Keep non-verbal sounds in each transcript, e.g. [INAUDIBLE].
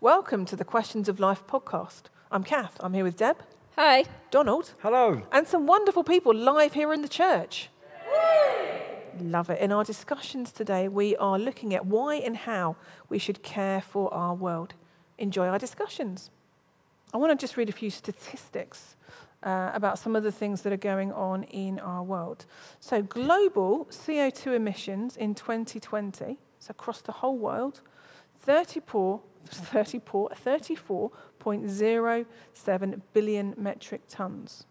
Welcome to the Questions of Life podcast. I'm Kath. I'm here with Deb, Hi. Donald, Hello. and some wonderful people live here in the church. Love it. In our discussions today, we are looking at why and how we should care for our world. Enjoy our discussions. I want to just read a few statistics uh, about some of the things that are going on in our world. So, global CO2 emissions in 2020, so across the whole world, 34, 34, 34.07 billion metric tons.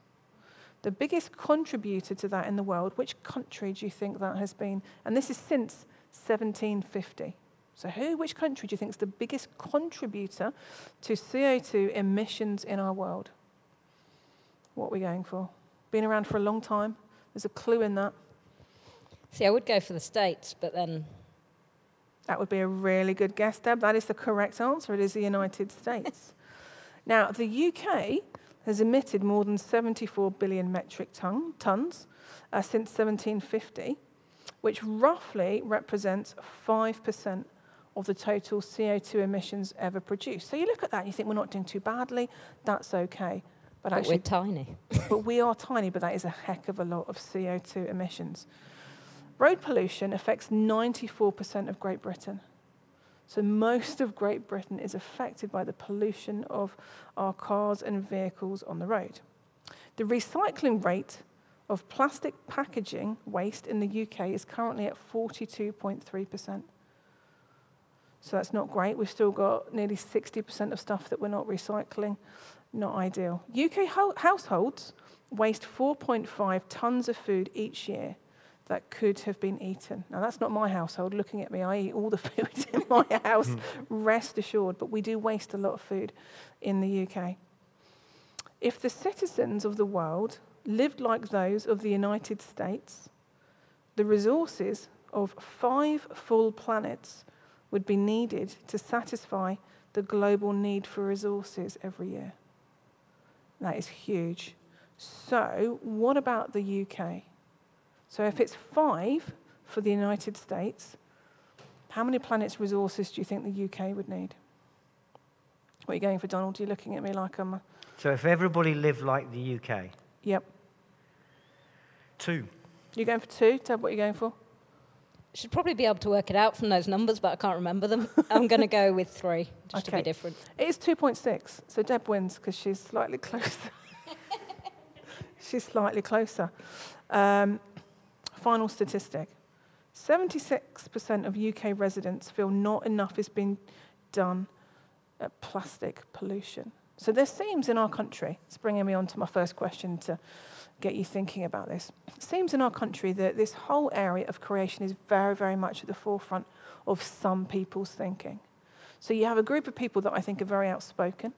The biggest contributor to that in the world, which country do you think that has been? And this is since 1750. So, who, which country do you think is the biggest contributor to CO2 emissions in our world? What are we going for? Been around for a long time. There's a clue in that. See, I would go for the States, but then That would be a really good guess, Deb. That is the correct answer. It is the United States. [LAUGHS] now, the UK has emitted more than 74 billion metric ton, tons uh, since 1750, which roughly represents 5% of the total CO2 emissions ever produced. So you look at that and you think we're not doing too badly, that's okay. But, but actually, we're tiny. [LAUGHS] but we are tiny, but that is a heck of a lot of CO2 emissions. Road pollution affects 94% of Great Britain. So most of Great Britain is affected by the pollution of our cars and vehicles on the road. The recycling rate of plastic packaging waste in the UK is currently at 42.3%. So that's not great. We've still got nearly 60% of stuff that we're not recycling. Not ideal. UK ho- households waste 4.5 tons of food each year that could have been eaten. Now, that's not my household. Looking at me, I eat all the [LAUGHS] food in my [LAUGHS] hmm. house, rest assured, but we do waste a lot of food in the UK. If the citizens of the world lived like those of the United States, the resources of five full planets would be needed to satisfy the global need for resources every year. That is huge. So, what about the UK? So, if it's five for the United States, how many planets' resources do you think the UK would need? What are you going for, Donald? Are You're looking at me like I'm. A... So if everybody lived like the UK, Yep. two. You're going for two? Deb, what are you going for? Should probably be able to work it out from those numbers, but I can't remember them. [LAUGHS] I'm going to go with three, just to be different. It is 2.6, so Deb wins because she's slightly [LAUGHS] closer. [LAUGHS] she's slightly closer. Um, final statistic 76% of UK residents feel not enough is being done at plastic pollution. So there seems in our country, it's bringing me on to my first question to get you thinking about this. It seems in our country that this whole area of creation is very, very much at the forefront of some people's thinking. So you have a group of people that I think are very outspoken,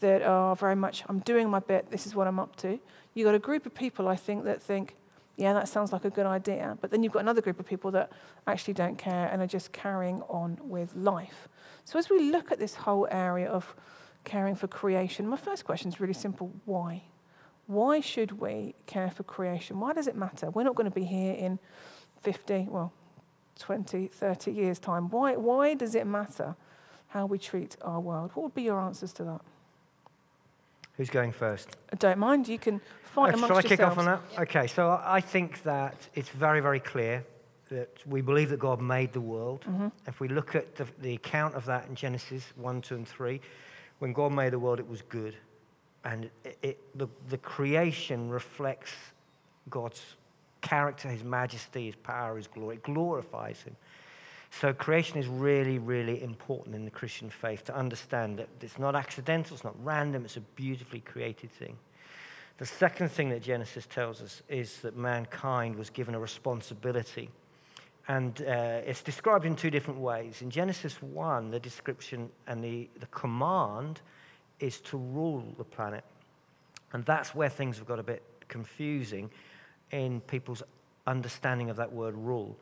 that are very much, I'm doing my bit, this is what I'm up to. You've got a group of people, I think, that think, yeah, that sounds like a good idea. But then you've got another group of people that actually don't care and are just carrying on with life. So as we look at this whole area of caring for creation, my first question is really simple why? Why should we care for creation? Why does it matter? We're not going to be here in 50, well, 20, 30 years' time. Why, why does it matter how we treat our world? What would be your answers to that? Who's going first? I don't mind. You can fight Uh, amongst shall I kick off on that? Okay, so I I think that it's very, very clear that we believe that God made the world. Mm-hmm. If we look at the, the account of that in Genesis 1, 2, and 3, when God made the world, it was good. And it, it, the, the creation reflects God's character, his majesty, his power, his glory. It glorifies him. So creation is really, really important in the Christian faith to understand that it's not accidental, it's not random, it's a beautifully created thing. The second thing that Genesis tells us is that mankind was given a responsibility. And uh, it's described in two different ways. In Genesis 1, the description and the, the command is to rule the planet. And that's where things have got a bit confusing in people's understanding of that word rule.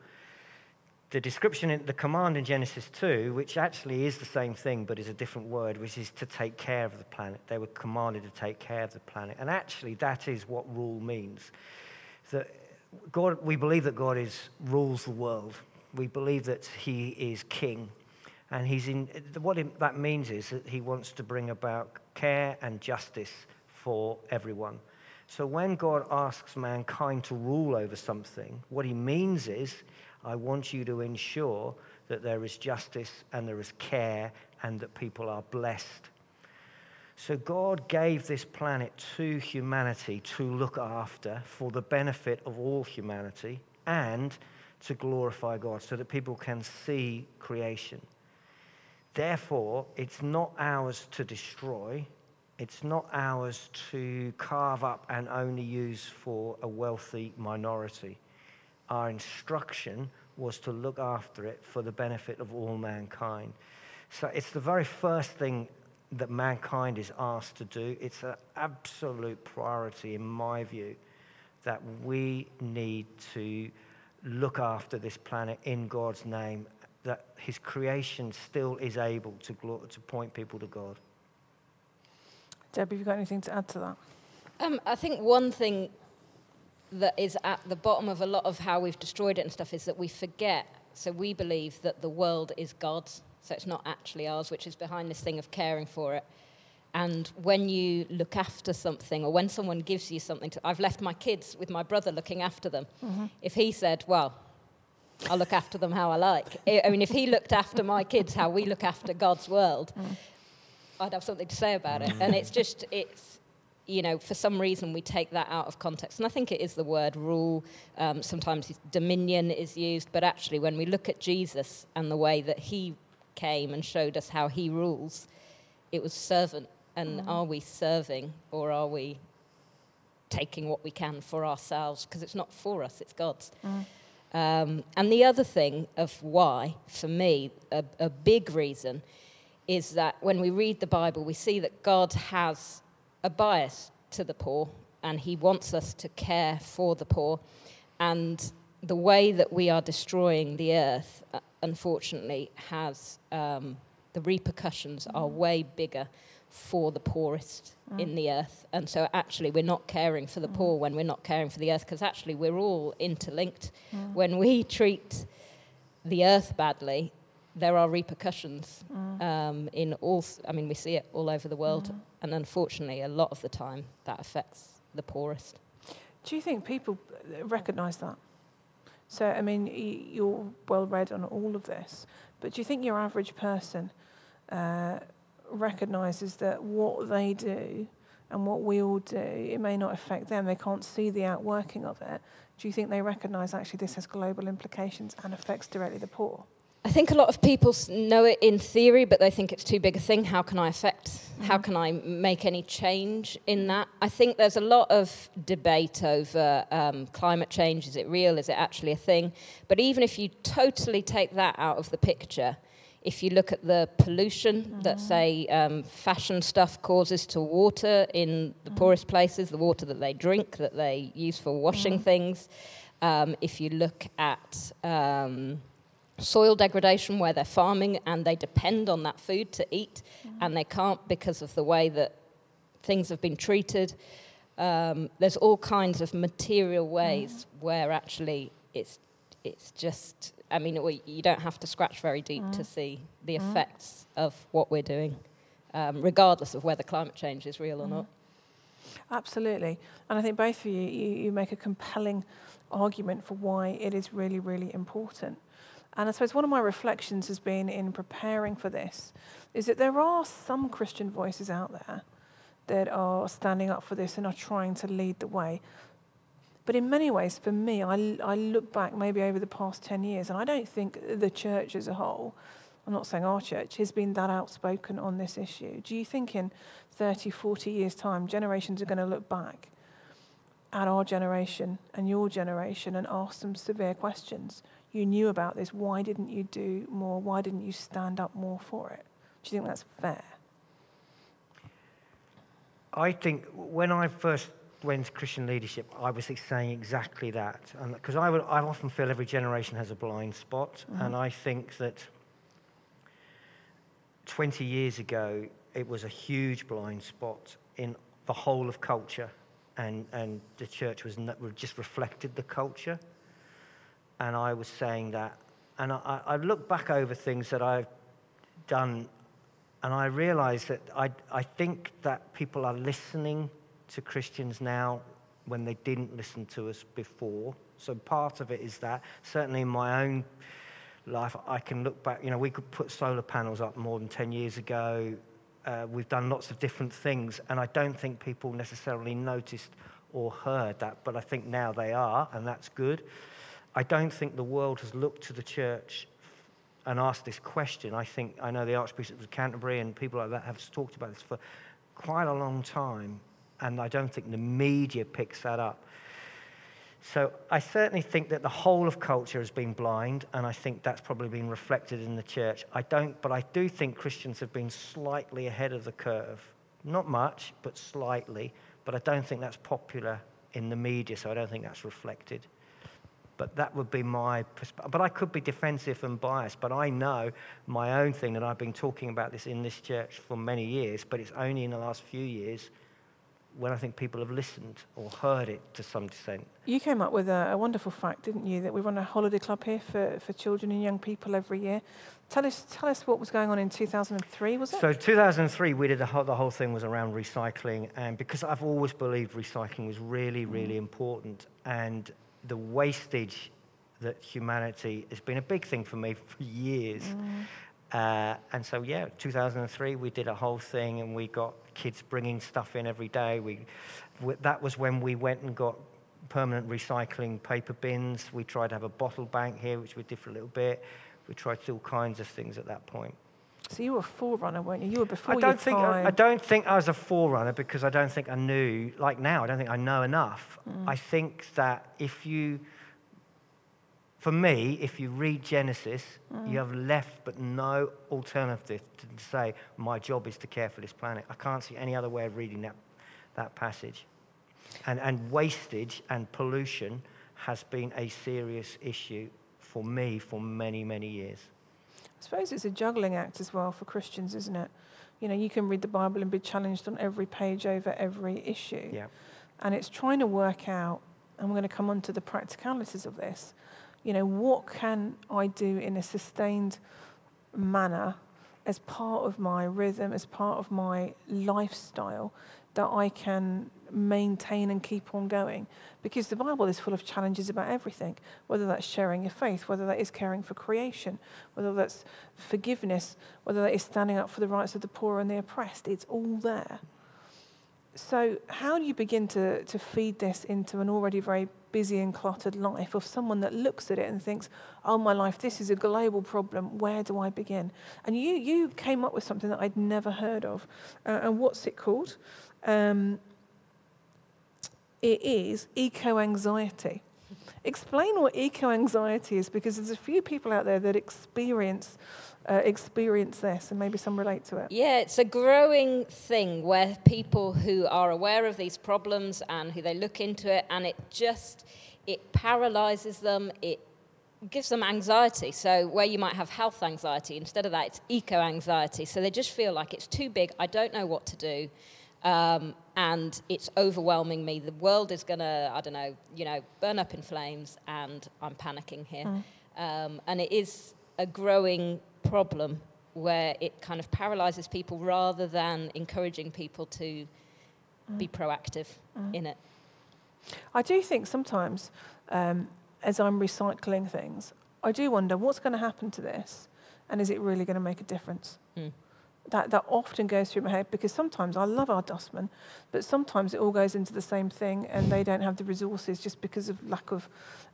The description, in, the command in Genesis 2, which actually is the same thing but is a different word, which is to take care of the planet. They were commanded to take care of the planet. And actually, that is what rule means. That God, we believe that God is, rules the world. We believe that He is king. And he's in, what that means is that he wants to bring about care and justice for everyone. So when God asks mankind to rule over something, what he means is, I want you to ensure that there is justice and there is care and that people are blessed. So God gave this planet to humanity to look after for the benefit of all humanity and to glorify God so that people can see creation. Therefore, it's not ours to destroy, it's not ours to carve up and only use for a wealthy minority. Our instruction was to look after it for the benefit of all mankind. So it's the very first thing that mankind is asked to do. It's an absolute priority, in my view, that we need to look after this planet in God's name, that his creation still is able to, to point people to God. Debbie, have you got anything to add to that? Um, I think one thing that is at the bottom of a lot of how we've destroyed it and stuff is that we forget. So we believe that the world is God's, so it's not actually ours, which is behind this thing of caring for it. And when you look after something, or when someone gives you something, to, I've left my kids with my brother looking after them. Mm-hmm. If he said, "Well, I'll look after them how I like," I mean, if he looked after my kids how we look after God's world, mm. I'd have something to say about it. And it's just, it's, you know, for some reason we take that out of context. And I think it is the word rule. Um, sometimes dominion is used. But actually, when we look at Jesus and the way that he came and showed us how he rules, it was servant. And mm. are we serving or are we taking what we can for ourselves? Because it's not for us, it's God's. Mm. Um, and the other thing of why, for me, a, a big reason is that when we read the Bible, we see that God has a bias to the poor and he wants us to care for the poor. And the way that we are destroying the earth, uh, unfortunately, has um, the repercussions are way bigger for the poorest mm. in the earth. And so, actually, we're not caring for the mm. poor when we're not caring for the earth, because actually, we're all interlinked. Mm. When we treat the earth badly, there are repercussions mm. um, in all. I mean, we see it all over the world, mm. and unfortunately, a lot of the time, that affects the poorest. Do you think people recognise that? So, I mean, you're well read on all of this, but do you think your average person uh, recognises that what they do and what we all do, it may not affect them, they can't see the outworking of it. Do you think they recognise actually this has global implications and affects directly the poor? I think a lot of people know it in theory, but they think it's too big a thing. How can I affect? Mm-hmm. How can I make any change in that? I think there's a lot of debate over um, climate change. Is it real? Is it actually a thing? But even if you totally take that out of the picture, if you look at the pollution mm-hmm. that, say, um, fashion stuff causes to water in the mm-hmm. poorest places, the water that they drink, that they use for washing mm-hmm. things, um, if you look at um, soil degradation where they're farming and they depend on that food to eat mm-hmm. and they can't because of the way that things have been treated. Um, there's all kinds of material ways mm-hmm. where actually it's it's just I mean you don't have to scratch very deep mm-hmm. to see the mm-hmm. effects of what we're doing, um, regardless of whether climate change is real or not. Mm-hmm. Absolutely, and I think both of you, you you make a compelling argument for why it is really really important. And I suppose one of my reflections has been in preparing for this is that there are some Christian voices out there that are standing up for this and are trying to lead the way. But in many ways, for me, I, I look back maybe over the past 10 years, and I don't think the church as a whole, I'm not saying our church, has been that outspoken on this issue. Do you think in 30, 40 years' time, generations are going to look back at our generation and your generation and ask some severe questions? You knew about this, why didn't you do more? Why didn't you stand up more for it? Do you think that's fair? I think when I first went to Christian leadership, I was saying exactly that. Because I, I often feel every generation has a blind spot. Mm-hmm. And I think that 20 years ago, it was a huge blind spot in the whole of culture. And, and the church was just reflected the culture and I was saying that. And I, I look back over things that I've done, and I realize that I, I think that people are listening to Christians now when they didn't listen to us before. So part of it is that. Certainly in my own life, I can look back, you know, we could put solar panels up more than 10 years ago. Uh, we've done lots of different things, and I don't think people necessarily noticed or heard that, but I think now they are, and that's good. I don't think the world has looked to the church and asked this question. I think I know the Archbishop of Canterbury and people like that have talked about this for quite a long time, and I don't think the media picks that up. So I certainly think that the whole of culture has been blind, and I think that's probably been reflected in the church. I don't, but I do think Christians have been slightly ahead of the curve. Not much, but slightly. But I don't think that's popular in the media, so I don't think that's reflected. But that would be my perspective. But I could be defensive and biased, but I know my own thing, and I've been talking about this in this church for many years, but it's only in the last few years when I think people have listened or heard it to some extent. You came up with a, a, wonderful fact, didn't you, that we run a holiday club here for, for children and young people every year. Tell us, tell us what was going on in 2003, was it? So 2003, we did the whole, the whole thing was around recycling, and because I've always believed recycling was really, really mm. important, and the wastage that humanity has been a big thing for me for years. Mm. Uh, and so, yeah, 2003, we did a whole thing and we got kids bringing stuff in every day. We, we, that was when we went and got permanent recycling paper bins. We tried to have a bottle bank here, which we did for a little bit. We tried to do all kinds of things at that point. So you were a forerunner, weren't you? You were before I don't your think time. I, I, don't think I was a forerunner because I don't think I knew. Like now, I don't think I know enough. Mm. I think that if you for me, if you read Genesis, mm. you have left but no alternative to say, my job is to care for this planet. I can't see any other way of reading that, that passage. And, and wastage and pollution has been a serious issue for me for many, many years. I suppose it's a juggling act as well for Christians, isn't it? You know, you can read the Bible and be challenged on every page over every issue. Yeah. And it's trying to work out, and we're going to come on to the practicalities of this, you know, what can I do in a sustained manner as part of my rhythm, as part of my lifestyle that I can maintain and keep on going. Because the Bible is full of challenges about everything, whether that's sharing your faith, whether that is caring for creation, whether that's forgiveness, whether that is standing up for the rights of the poor and the oppressed. It's all there. So, how do you begin to, to feed this into an already very busy and cluttered life of someone that looks at it and thinks, oh, my life, this is a global problem. Where do I begin? And you, you came up with something that I'd never heard of. Uh, and what's it called? Um, it is eco anxiety. Explain what eco anxiety is because there's a few people out there that experience uh, experience this and maybe some relate to it? Yeah, it's a growing thing where people who are aware of these problems and who they look into it and it just it paralyzes them, it gives them anxiety. So where you might have health anxiety, instead of that it's eco anxiety. So they just feel like it's too big, I don't know what to do. Um, and it's overwhelming me. The world is going to, I don't know, you know, burn up in flames, and I'm panicking here. Mm. Um, and it is a growing problem where it kind of paralyzes people rather than encouraging people to mm. be proactive mm. in it. I do think sometimes, um, as I'm recycling things, I do wonder what's going to happen to this, and is it really going to make a difference? That that often goes through my head because sometimes I love our dustmen, but sometimes it all goes into the same thing, and they don't have the resources just because of lack of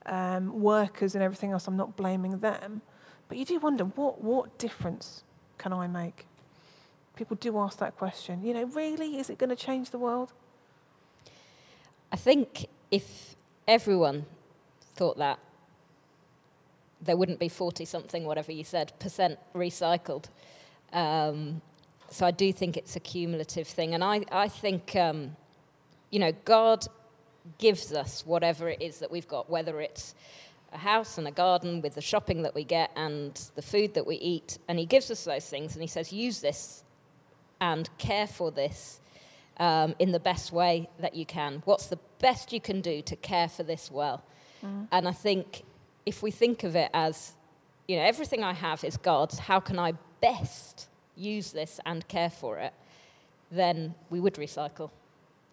um, workers and everything else. I'm not blaming them, but you do wonder what, what difference can I make? People do ask that question. You know, really, is it going to change the world? I think if everyone thought that, there wouldn't be 40 something, whatever you said, percent recycled. Um, so I do think it's a cumulative thing. And I, I think, um, you know, God gives us whatever it is that we've got, whether it's a house and a garden with the shopping that we get and the food that we eat. And he gives us those things and he says, use this and care for this um, in the best way that you can. What's the best you can do to care for this well? Mm. And I think if we think of it as, you know, everything I have is God's, how can I best use this and care for it, then we would recycle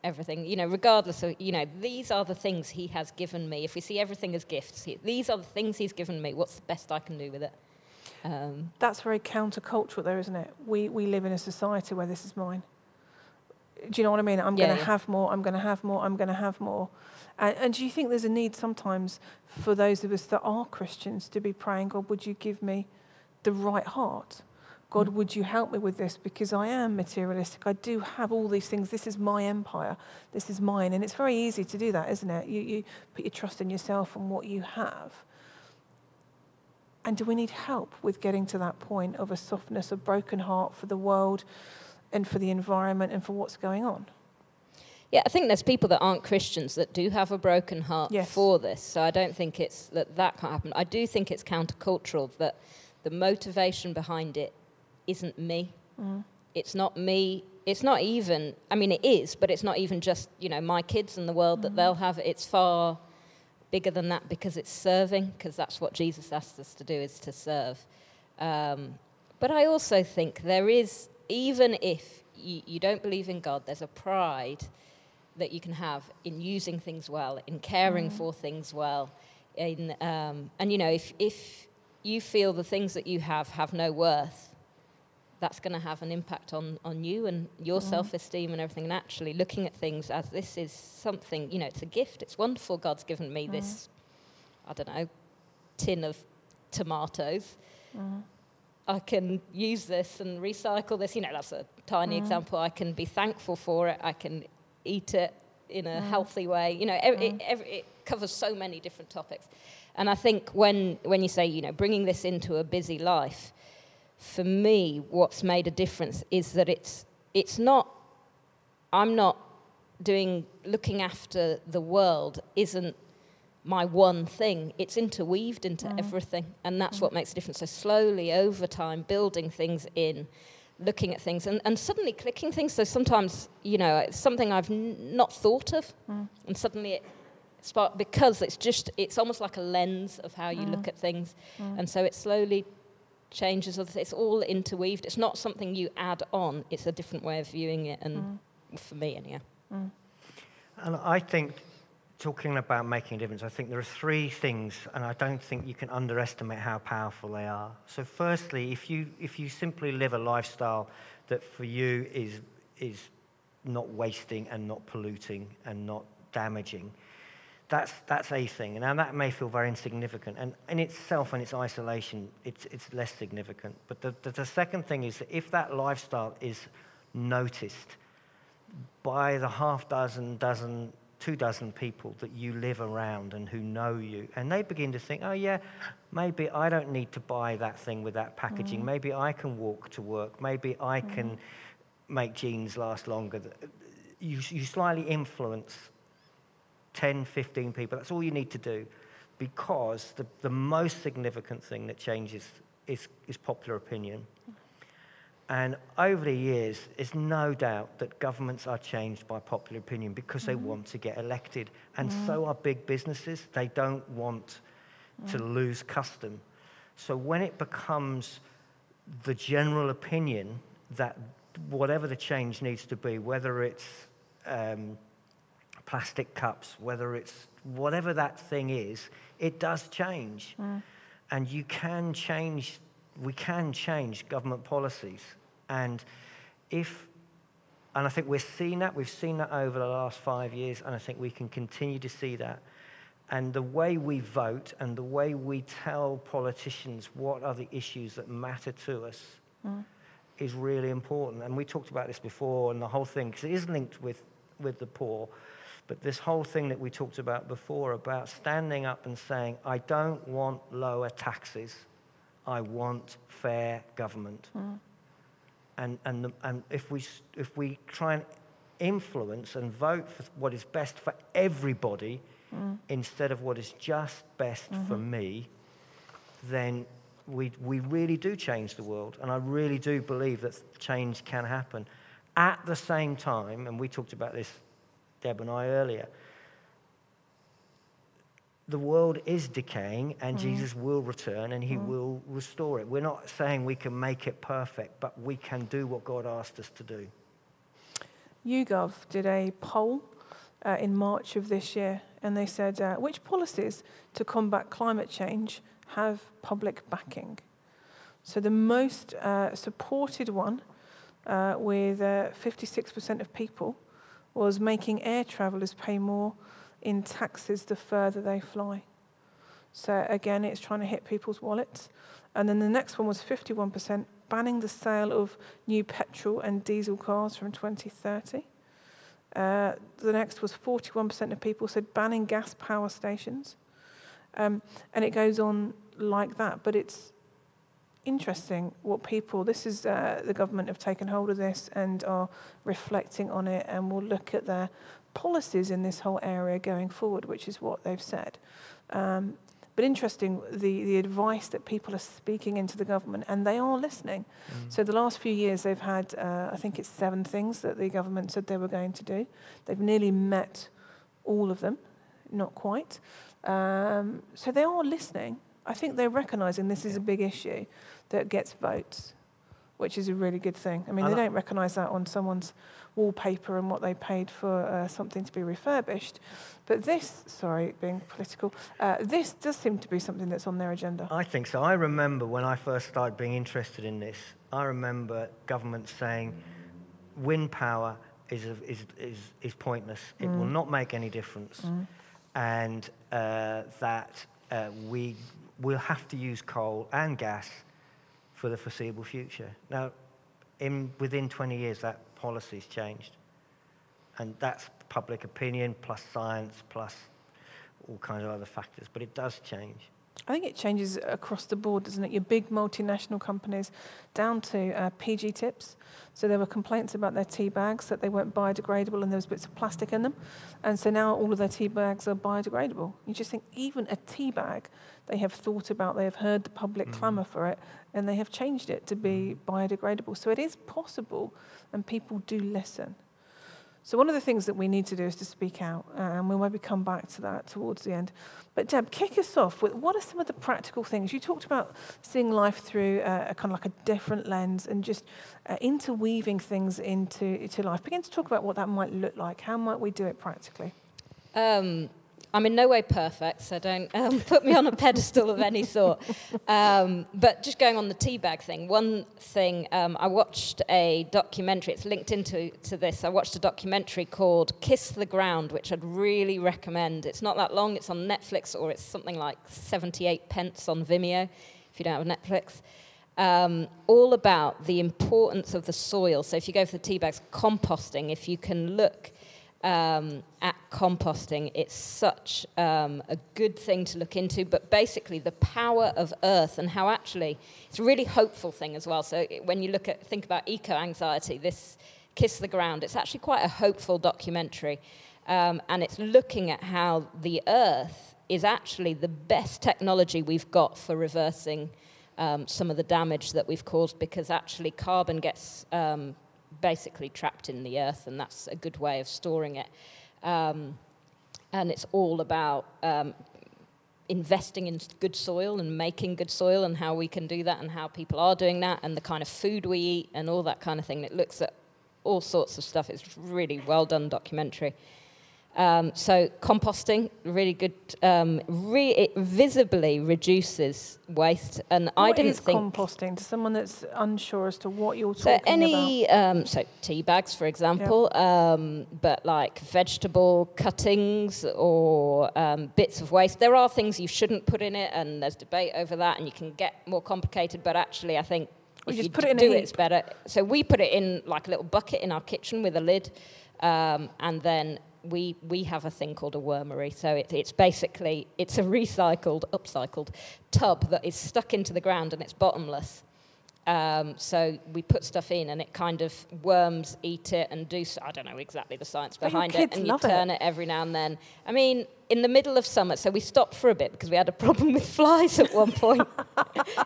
everything. You know, regardless of, you know, these are the things he has given me. If we see everything as gifts, he, these are the things he's given me. What's the best I can do with it? Um, That's very countercultural, though, isn't it? We, we live in a society where this is mine. Do you know what I mean? I'm Yeah, going to yeah. have more, I'm going to have more, I'm going to have more. And, and do you think there's a need sometimes for those of us that are Christians to be praying, God, would you give me the right heart? God, would you help me with this? Because I am materialistic. I do have all these things. This is my empire. This is mine. And it's very easy to do that, isn't it? You, you put your trust in yourself and what you have. And do we need help with getting to that point of a softness, a broken heart for the world and for the environment and for what's going on? Yeah, I think there's people that aren't Christians that do have a broken heart Yes. for this. So I don't think it's that that can't happen. I do think it's countercultural that the motivation behind it isn't me. It's not me. It's not even. I mean, it is, but it's not even just you know my kids and the world that they'll have. It's far bigger than that because it's serving. Because that's what Jesus asked us to do is to serve. Um, but I also think there is, even if you, you don't believe in God, there's a pride that you can have in using things well, in caring for things well, in um, and you know if if you feel the things that you have have no worth, that's going to have an impact on on you and your mm-hmm. self-esteem and everything. And actually looking at things as this is something, you know, it's a gift. It's wonderful. God's given me this, mm-hmm. I don't know, tin of tomatoes. Mm-hmm. I can use this and recycle this. You know, that's a tiny example. I can be thankful for it. I can eat it in a healthy way. You know, every, it, every, it covers so many different topics. And I think when, when you say, you know, bringing this into a busy life, for me, what's made a difference is that it's, it's not, I'm not doing, looking after the world isn't my one thing. It's interweaved into mm. everything, and that's mm. what makes a difference. So slowly, over time, building things in, looking at things, and, and suddenly clicking things. So sometimes, you know, it's something I've n- not thought of, mm. and suddenly it spark because it's just it's almost like a lens of how you look at things, and so it slowly changes. other thi- It's all interweaved. It's not something you add on. It's a different way of viewing it, and mm. for me, anyhow. Mm. And I think, talking about making a difference, I think there are three things, and I don't think you can underestimate how powerful they are. So, firstly, if you, if you simply live a lifestyle that for you is, is not wasting and not polluting and not damaging, that's, that's a thing. And now that may feel very insignificant. And in itself, in its isolation, it's, it's less significant. But the, the, the second thing is that if that lifestyle is noticed, by the half dozen, dozen, two dozen people that you live around and who know you. And they begin to think, oh, yeah, maybe I don't need to buy that thing with that packaging. Mm. Maybe I can walk to work. Maybe I can mm. make jeans last longer. You, you slightly influence 10, 15 people. That's all you need to do because the, the most significant thing that changes is, is popular opinion. And over the years, there's no doubt that governments are changed by popular opinion because they mm-hmm. want to get elected. And so mm-hmm. are big businesses. They don't want to mm. lose custom. So when it becomes the general opinion that whatever the change needs to be, whether it's um, plastic cups, whether it's whatever that thing is, it does change. Mm. And you can change, we can change government policies. And if, and I think we're seeing that, we've seen that over the last five years, and I think we can continue to see that. And the way we vote and the way we tell politicians what are the issues that matter to us mm. is really important. And we talked about this before, and the whole thing, because it is linked with, with the poor, but this whole thing that we talked about before about standing up and saying, I don't want lower taxes, I want fair government. Mm. And, and, the, and if, we, if we try and influence and vote for what is best for everybody mm. instead of what is just best for mm-hmm. me, then we, we really do change the world. And I really do believe that change can happen. At the same time, and we talked about this, Deb and I, earlier, the world is decaying and Jesus will return and he will restore it. We're not saying we can make it perfect, but we can do what God asked us to do. YouGov did a poll uh, in March of this year, and they said uh, which policies to combat climate change have public backing. So the most uh, supported one, uh, with uh, 56% of people, was making air travellers pay more in taxes the further they fly. So again, it's trying to hit people's wallets. And then the next one was 51%, banning the sale of new petrol and diesel cars from 2030. Uh, the next was 41% of people said banning gas power stations. Um, and it goes on like that. But it's interesting what people, this is uh, the government have taken hold of this and are reflecting on it and will look at their policies in this whole area going forward, which is what they've said. Um, but interesting, the, the advice that people are speaking into the government, and they are listening. Mm. So the last few years, they've had, uh, I think it's seven things that the government said they were going to do. They've nearly met all of them, not quite. Um, so they are listening. I think they're recognising this is a big issue that gets votes, which is a really good thing. I mean, And they don't recognise that on someone's wallpaper and what they paid for uh, something to be refurbished. But this, sorry, being political, uh, this does seem to be something that's on their agenda. I think so. I remember when I first started being interested in this, I remember government saying wind power is, a, is, is, is pointless. It will not make any difference. And uh, that uh, we will have to use coal and gas for the foreseeable future. Now, in, within 20 years, that policy's changed. And that's public opinion plus science plus all kinds of other factors. But it does change. I think it changes across the board, doesn't it? Your big multinational companies down to uh, PG tips. So there were complaints about their tea bags that they weren't biodegradable and there was bits of plastic in them. And so now all of their tea bags are biodegradable. You just think even a tea bag, they have thought about, they have heard the public clamour for it, and they have changed it to be biodegradable. So it is possible, and people do listen. So one of the things that we need to do is to speak out, uh, and we'll maybe come back to that towards the end. But Deb, kick us off with what are some of the practical things? You talked about seeing life through uh, a kind of like a different lens and just uh, interweaving things into, into life. Begin to talk about what that might look like. How might we do it practically? Um, I'm in no way perfect, so don't [LAUGHS] um, put me on a pedestal of any sort. Um, but just going on the teabag thing, one thing um, I watched a documentary. It's linked into to this. I watched a documentary called "Kiss the Ground," which I'd really recommend. It's not that long. It's on Netflix, or it's something like 78 pence on Vimeo, if you don't have Netflix. Um, all about the importance of the soil. So if you go for the tea bags, composting. If you can look um, at composting. It's such um, a good thing to look into, but basically the power of earth and how actually it's a really hopeful thing as well. So when you look at think about eco anxiety, this kiss the ground, it's actually quite a hopeful documentary, um, and it's looking at how the earth is actually the best technology we've got for reversing. Um, some of the damage that we've caused because actually carbon gets um, basically trapped in the earth, and that's a good way of storing it. Um, and it's all about um, investing in good soil and making good soil, and how we can do that, and how people are doing that, and the kind of food we eat, and all that kind of thing. It looks at all sorts of stuff. It's really well done documentary. Um, so composting, really good. Um, re- it visibly reduces waste, and I didn't is think composting to someone that's unsure as to what you're so talking about? any um, so tea bags, for example, um, but like vegetable cuttings or um, bits of waste. There are things you shouldn't put in it, and there's debate over that, and you can get more complicated. But actually, I think Or if just you put it do it, it's better. So we put it in like a little bucket in our kitchen with a lid, um, and then we we have a thing called a wormery. So it, it's basically it's a recycled, upcycled tub that is stuck into the ground and it's bottomless. Um, so we put stuff in, and it kind of worms eat it and do. I don't know exactly the science behind it, and you love it. turn it. every now and then. I mean, in the middle of summer, so we stopped for a bit because we had a [LAUGHS] problem with flies at one point.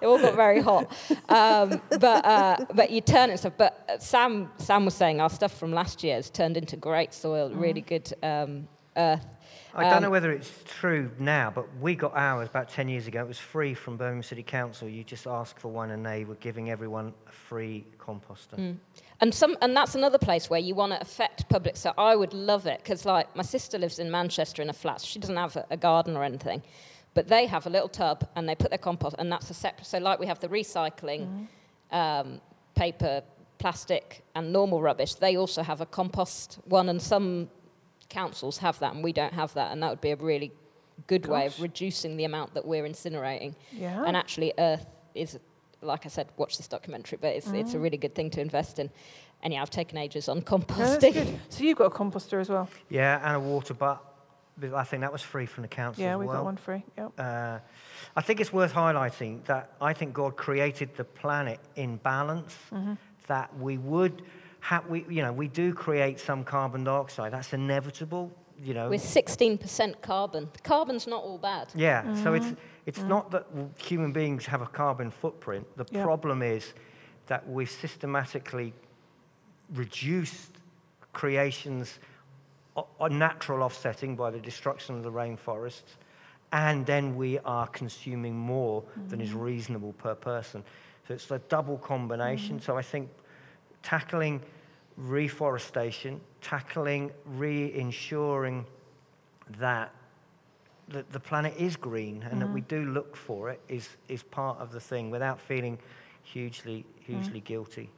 it all got very hot, um, but uh, but you turn it and stuff. But uh, Sam Sam was saying our stuff from last year has turned into great soil, really good. Um, earth. I don't Um, know whether it's true now, but we got ours about 10 years ago. It was free from Birmingham City Council. You just ask for one and they were giving everyone a free composter. Mm. And some, and that's another place where you want to affect public. So I would love it because, like, my sister lives in Manchester in a flat. So she doesn't have a, a garden or anything, but they have a little tub and they put their compost, and that's a separate. So, like, we have the recycling, um, paper, plastic, and normal rubbish. They also have a compost one, and some councils have that, and we don't have that. And that would be a really good way of reducing the amount that we're incinerating. Yeah. And actually, Earth is, like I said, watch this documentary, but it's, it's a really good thing to invest in. And yeah, I've taken ages on composting. good. So you've got a composter as well? Yeah, and a water butt. I think that was free from the council Yeah, we well. got one free. Yep. Uh, I think it's worth highlighting that I think God created the planet in balance, Mm-hmm. that we would have, we, you know, we do create some carbon dioxide. That's inevitable, you know. With 16% carbon. Carbon's not all bad. Yeah, so it's, Mm-hmm. it's not that human beings have a carbon footprint. The Yeah. problem is that we've systematically reduced creation's o- o- natural offsetting by the destruction of the rainforests, and then we are consuming more than is Mm-hmm. reasonable per person. So it's a double combination. So I think tackling reforestation, tackling re-ensuring that the, the planet is green and that we do look for it is, is part of the thing without feeling hugely, hugely guilty.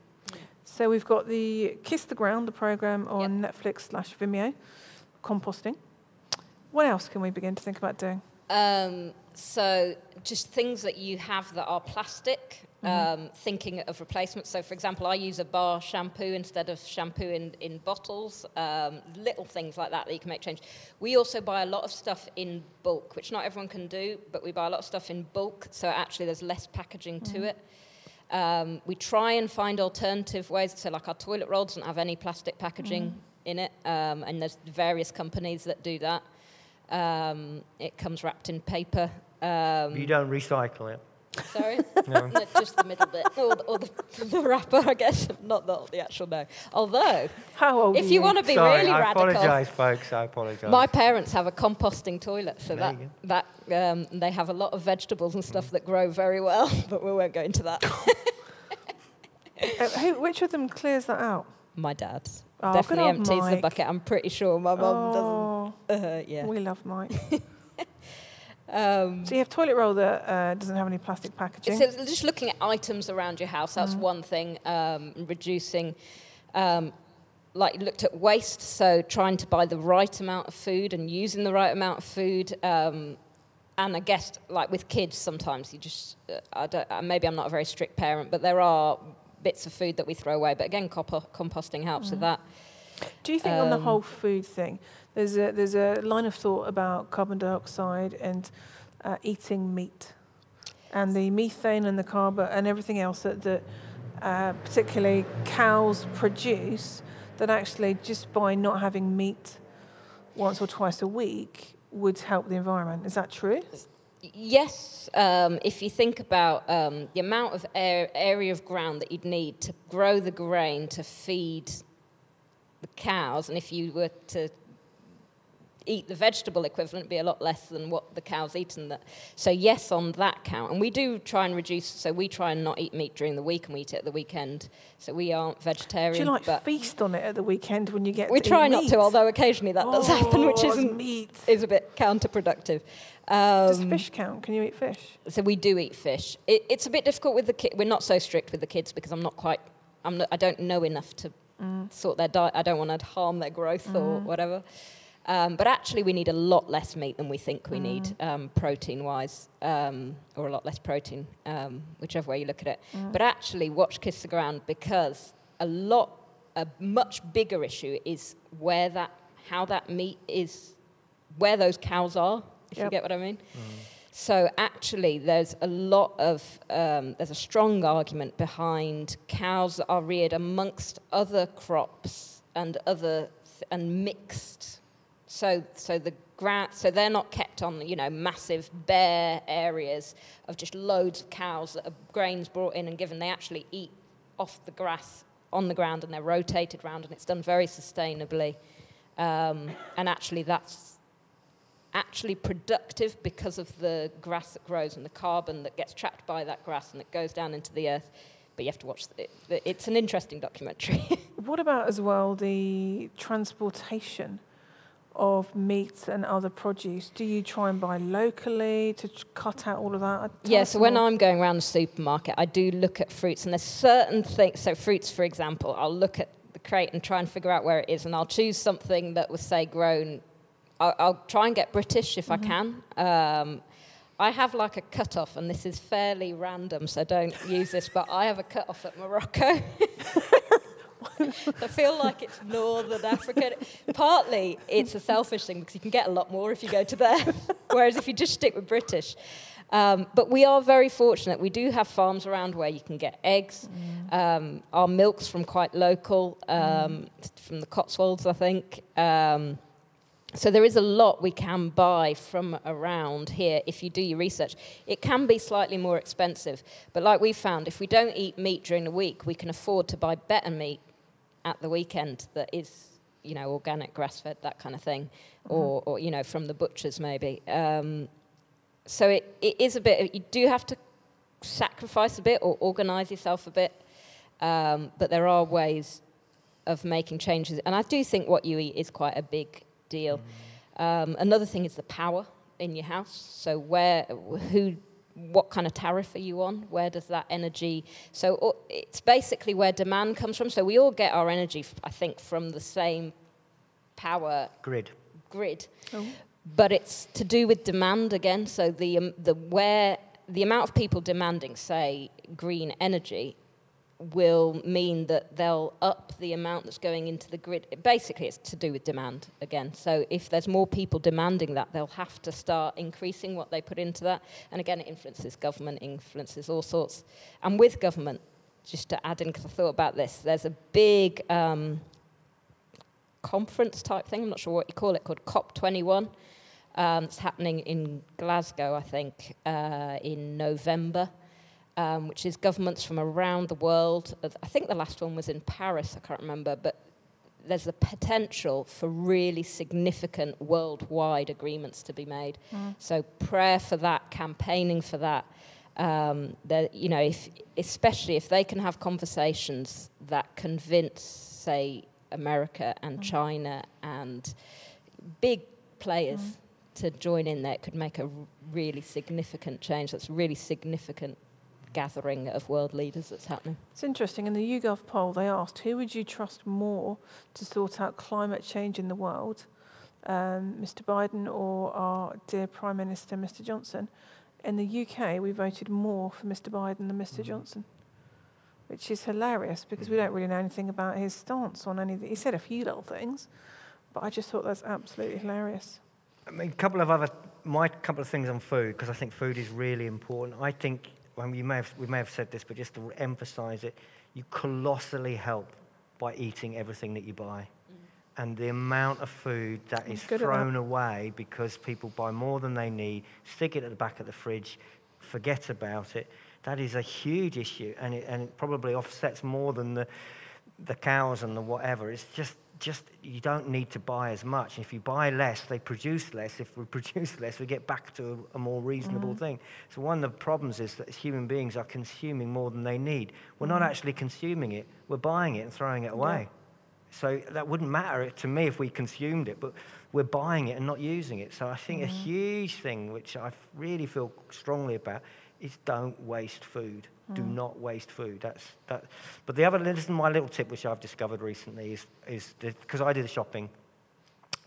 So we've got the Kiss the Ground, the program on Netflix slash Vimeo, composting. What else can we begin to think about doing? Um, so just things that you have that are plastic, um, thinking of replacements. So for example, I use a bar shampoo instead of shampoo in, in bottles, um, little things like that that you can make change. We also buy a lot of stuff in bulk, which not everyone can do, but we buy a lot of stuff in bulk, so actually there's less packaging to it. Um, we try and find alternative ways. So, like our toilet roll doesn't have any plastic packaging in it, um, and there's various companies that do that. Um, it comes wrapped in paper. Um, you don't recycle it. Sorry, [LAUGHS] No. No, just the middle bit, or, the- or the, the wrapper, I guess, not the, the actual no. Although, How old if are you want to be Sorry, really I radical, apologise, folks. I apologise. my parents have a composting toilet, so There that that um, they have a lot of vegetables and stuff that grow very well, [LAUGHS] but we won't go into that. [LAUGHS] Uh, who, which of them clears that out? My dad Oh, definitely old empties the bucket. I'm pretty sure my mum oh, doesn't. Uh, yeah. we love Mike. Um, So you have toilet roll that uh, doesn't have any plastic packaging. so just looking at items around your house, that's one thing. Um, reducing, um, like looked at waste, so trying to buy the right amount of food and using the right amount of food. Um, and I guess, like with kids, sometimes you just, uh, I don't, uh, maybe I'm not a very strict parent, but there are bits of food that we throw away. But again, compo- composting helps with that. Do you think on the Um, whole food thing, there's a there's a line of thought about carbon dioxide and uh, eating meat, and the methane and the carbon and everything else that that uh, particularly cows produce, that actually just by not having meat once or twice a week would help the environment. Is that true? Yes, um, if you think about um, the amount of air, area of ground that you'd need to grow the grain to feed the cows, and if you were to eat the vegetable equivalent, be a lot less than what the cows eat. And that. So yes, on that count, and we do try and reduce. So we try and not eat meat during the week, and we eat it at the weekend. So we aren't vegetarian. Do you like but feast on it at the weekend when you get? we try not meat? to, although occasionally that does happen, which Oh, isn't meat. is a bit counterproductive. Does Um, fish count? Can you eat fish? so we do eat fish. It, it's a bit difficult with the kids. We're not so strict with the kids because I'm not quite. I'm not, I don't know enough to sort their diet. I don't want to harm their growth or whatever. Um, but actually, we need a lot less meat than we think we need, um, protein-wise, um, or a lot less protein, um, whichever way you look at it. But actually, watch Kiss the Ground because a lot, a much bigger issue is where that, how that meat is, where those cows are. If you get what I mean. So actually, there's a lot of um, there's a strong argument behind cows that are reared amongst other crops and other th- and mixed. So so the ground so they're not kept on you know massive bare areas of just loads of cows that are grains brought in and given. They actually eat off the grass on the ground and they're rotated round and it's done very sustainably. Um, and actually, that's actually productive because of the grass that grows and the carbon that gets trapped by that grass and that goes down into the earth. But you have to watch it. It's an interesting documentary. [LAUGHS] what about as well the transportation of meat and other produce? Do you try and buy locally to cut out all of that? yeah, so when I'm going around the supermarket, I do look at fruits, and there's certain things. So, fruits, for example, I'll look at the crate and try and figure out where it is, and I'll choose something that was, say, grown. I'll, I'll try and get British if mm-hmm. I can. Um, I have like a cut-off, and this is fairly random, so don't use this, but I have a cut-off at Morocco. [LAUGHS] [LAUGHS] [LAUGHS] I feel like it's Northern Africa. Partly it's a selfish thing because you can get a lot more if you go to there, [LAUGHS] whereas if you just stick with British. Um, but we are very fortunate. We do have farms around where you can get eggs. Mm. Um, our milk's from quite local, um, mm. from the Cotswolds, I think. Um, so there is a lot we can buy from around here if you do your research. It can be slightly more expensive, but like we found, if we don't eat meat during the week, we can afford to buy better meat at the weekend that is, you know, organic, grass-fed, that kind of thing, mm-hmm. or, or you know, from the butchers maybe. Um, so it, it is a bit. You do have to sacrifice a bit or organise yourself a bit, um, but there are ways of making changes. And I do think what you eat is quite a big deal. Mm. Um, another thing is the power in your house. So where, who what kind of tariff are you on? Where does that energy? So it's basically where demand comes from. So we all get our energy, I think, from the same power grid. Grid, oh. but it's to do with demand again. So the um, the where the amount of people demanding, say, green energy will mean that they'll up the amount that's going into the grid. Basically, it's to do with demand again. So if there's more people demanding that, they'll have to start increasing what they put into that. And again, it influences government, influences all sorts. And with government, just to add in, because I thought about this, there's a big um, conference type thing, I'm not sure what you call it, called COP21. Um, it's happening in Glasgow, I think, uh, in November um, which is governments from around the world. I think the last one was in Paris, I can't remember, but there's the potential for really significant worldwide agreements to be made. Mm. So prayer for that, campaigning for that. Um, that you know, if, especially if they can have conversations that convince, say, America and mm. China and big players mm. to join in there, it could make a really significant change. That's really significant gathering of world leaders that's happening. It's interesting. In the YouGov poll, they asked who would you trust more to sort out climate change in the world, um, Mr. Biden or our dear Prime Minister, Mr. Johnson. In the UK, we voted more for Mr. Biden than Mr. Mm-hmm. Johnson, which is hilarious because we don't really know anything about his stance on anything. He said a few little things, but I just thought that's absolutely hilarious. I mean, a couple of other, my couple of things on food, because I think food is really important. I think well, you may have, we may have said this, but just to emphasize it, you colossally help by eating everything that you buy. Mm. And the amount of food that is thrown away because people buy more than they need, stick it at the back of the fridge, forget about it, that is a huge issue. And it, and it probably offsets more than the, the cows and the whatever. It's just just you don't need to buy as much. If you buy less, they produce less. If we [LAUGHS] produce less, we get back to a, a more reasonable mm. thing. So one of the problems is that human beings are consuming more than they need. We're mm. not actually consuming it. We're buying it and throwing it away. Yeah. So that wouldn't matter to me if we consumed it, but we're buying it and not using it. So I think mm. a huge thing, which I really feel strongly about, is don't waste food. Mm. Do not waste food. That's that. But the other, this is my little tip, which I've discovered recently, is is because I do the shopping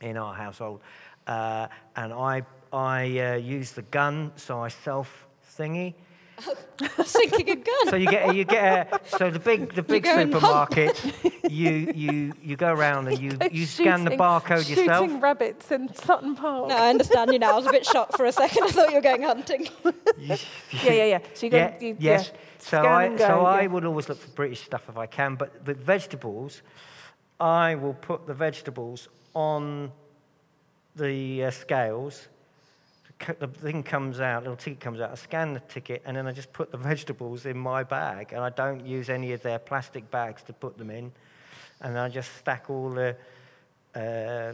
in our household, uh, and I I uh, use the gun, so I self thingy. [LAUGHS] sinking a gun. So you get you get a, so the big the big supermarket. you you you go around and [LAUGHS] you you scan the barcode shooting yourself. Shooting rabbits in Sutton Park. No, I understand you now. I was a bit shocked for a second. I thought you were going hunting. [LAUGHS] yeah, yeah, yeah. So you go. Yeah, you, yes. Yeah. So I go, so yeah. I would always look for British stuff if I can, but with vegetables, I will put the vegetables on the uh, scales the thing comes out, little ticket comes out, I scan the ticket, and then I just put the [LAUGHS] vegetables in my bag, and I don't use any of their plastic bags to put them in, and I just stack all the uh,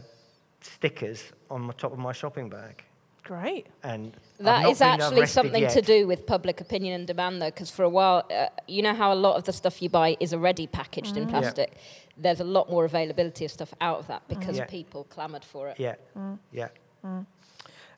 stickers on the top of my shopping bag. Great. And I've That not is been actually arrested something to do with public opinion and demand, though, because for a while, uh, you know how a lot of the stuff you buy is already packaged in Yeah. plastic. There's a lot more availability of stuff out of that because Yeah. people clamoured for it. Yeah, yeah.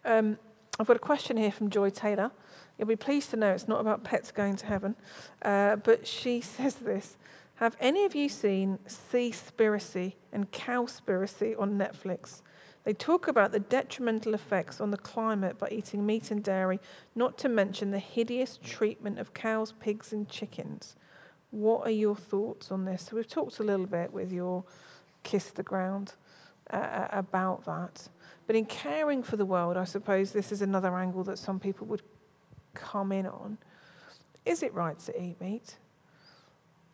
Um, I've got a question here from Joy Taylor. You'll be pleased to know it's not about pets going to heaven, uh, but she [LAUGHS] says this Have any of you seen Seaspiracy and Cowspiracy on Netflix? They talk about the detrimental effects on the climate by eating meat and dairy, not to mention the hideous treatment of cows, pigs, and chickens. What are your thoughts on this? So, we've talked a little bit with your Kiss the Ground uh, about that. But in caring for the world, I suppose this is another angle that some people would come in on. Is it right to eat meat?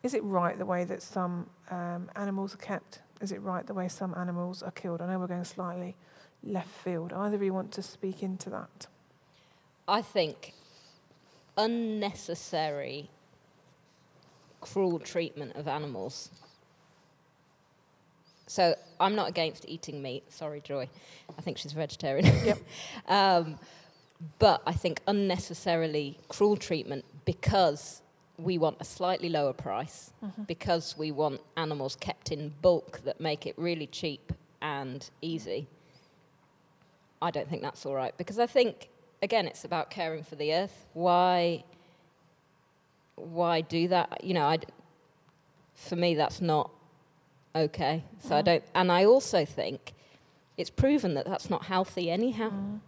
Is it right the way that some um, animals are kept? Is it right the way some animals are killed? I know we're going slightly left field. Either of you want to speak into that? I think unnecessary cruel treatment of animals. So I'm not against eating meat. Sorry, Joy. I think she's a vegetarian. Yep. [LAUGHS] um, but I think unnecessarily cruel treatment because we want a slightly lower price, because we want animals kept in bulk that make it really cheap and easy. I don't think that's all right because I think again it's about caring for the earth. Why why do that? You know, I for me that's not okay. So I mm. don't and I also think it's proven that that's not healthy anyhow. Mm.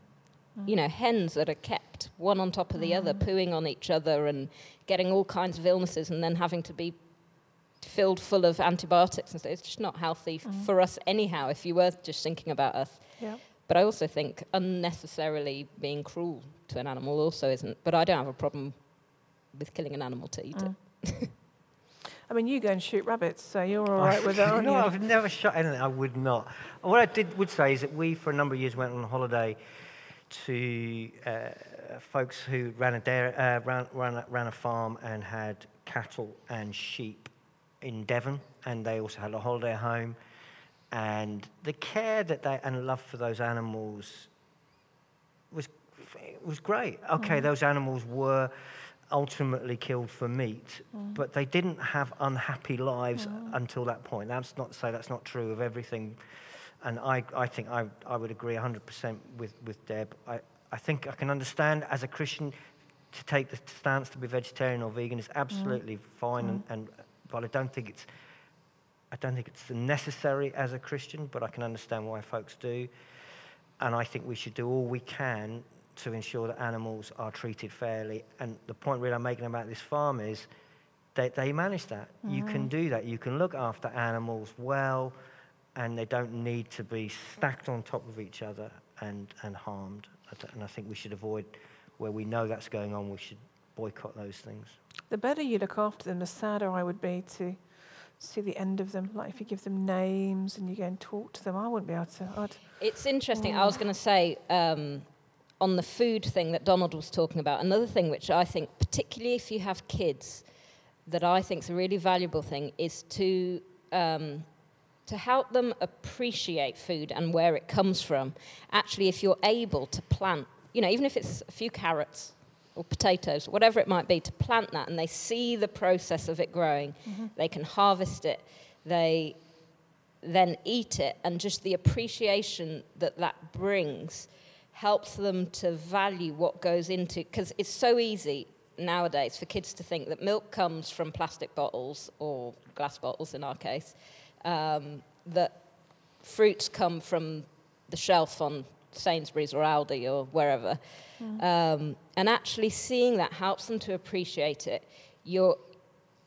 Mm. You know, hens that are kept one on top of the other, pooing on each other and getting all kinds of illnesses and then having to be filled full of antibiotics and stuff. It's just not healthy f- for us anyhow if you were just thinking about us. Yeah. But I also think unnecessarily being cruel to an animal also isn't. But I don't have a problem with killing an animal to eat it. [LAUGHS] I mean, you go and shoot rabbits, so you're all right with that, [LAUGHS] you aren't know, you? I've never shot anything. I would not. What I did would say is that we, for a number of years, went on holiday to uh, folks who ran a dairy, uh, ran, ran, ran a farm and had cattle and sheep in Devon, and they also had a holiday home. And the care that they and love for those animals was was great. Okay, those animals were ultimately killed for meat, mm. but they didn't have unhappy lives until that point. That's not to say that's not true of everything. And I, I think I, I would agree 100% with, with Deb. I, I think I can understand as a Christian to take the stance to be vegetarian or vegan is absolutely mm. fine, and, mm. and, but I don't think it's I don't think it's necessary as a Christian, but I can understand why folks do. And I think we should do all we can to ensure that animals are treated fairly. And the point really I'm making about this farm is that they manage that. You can do that. You can look after animals well, and they don't need to be stacked on top of each other and, and harmed. And I think we should avoid, where we know that's going on, we should boycott those things. The better you look after them, the sadder I would be to see the end of them. Like if you give them names and you go and talk to them, I wouldn't be able to. I'd, It's interesting. I was going to say um, on the food thing that Donald was talking about, another thing which I think, particularly if you have kids, that I think is a really valuable thing is to um, to help them appreciate food and where it comes from. Actually, if you're able to plant, you know, even if it's a few carrots or potatoes, whatever it might be, to plant that and they see the process of it growing, they can harvest it, they then eat it, and just the appreciation that that brings helps them to value what goes into because it's so easy nowadays for kids to think that milk comes from plastic bottles or glass bottles in our case, um, that fruits come from the shelf on Sainsbury's or Aldi or wherever. Um, and actually seeing that helps them to appreciate it. You're,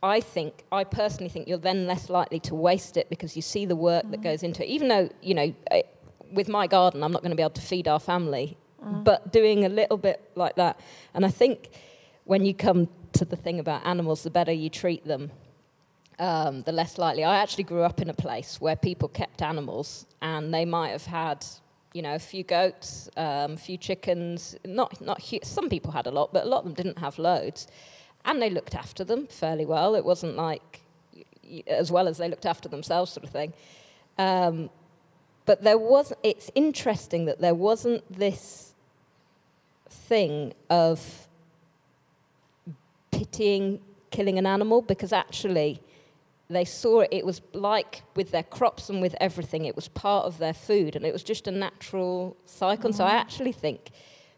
I think, I personally think you're then less likely to waste it because you see the work that goes into it. Even though, you know, I, with my garden, I'm not going to be able to feed our family, but doing a little bit like that. And I think when you come to the thing about animals, the better you treat them, um, the less likely. I actually grew up in a place where people kept animals, and they might have had, you know, a few goats, um, a few chickens. Not, not hu- some people had a lot, but a lot of them didn't have loads, and they looked after them fairly well. It wasn't like as well as they looked after themselves, sort of thing. Um, but there was, it's interesting that there wasn't this thing of pitying killing an animal because actually they saw it, it was like with their crops and with everything, it was part of their food and it was just a natural cycle. Mm. So I mm-hmm. actually think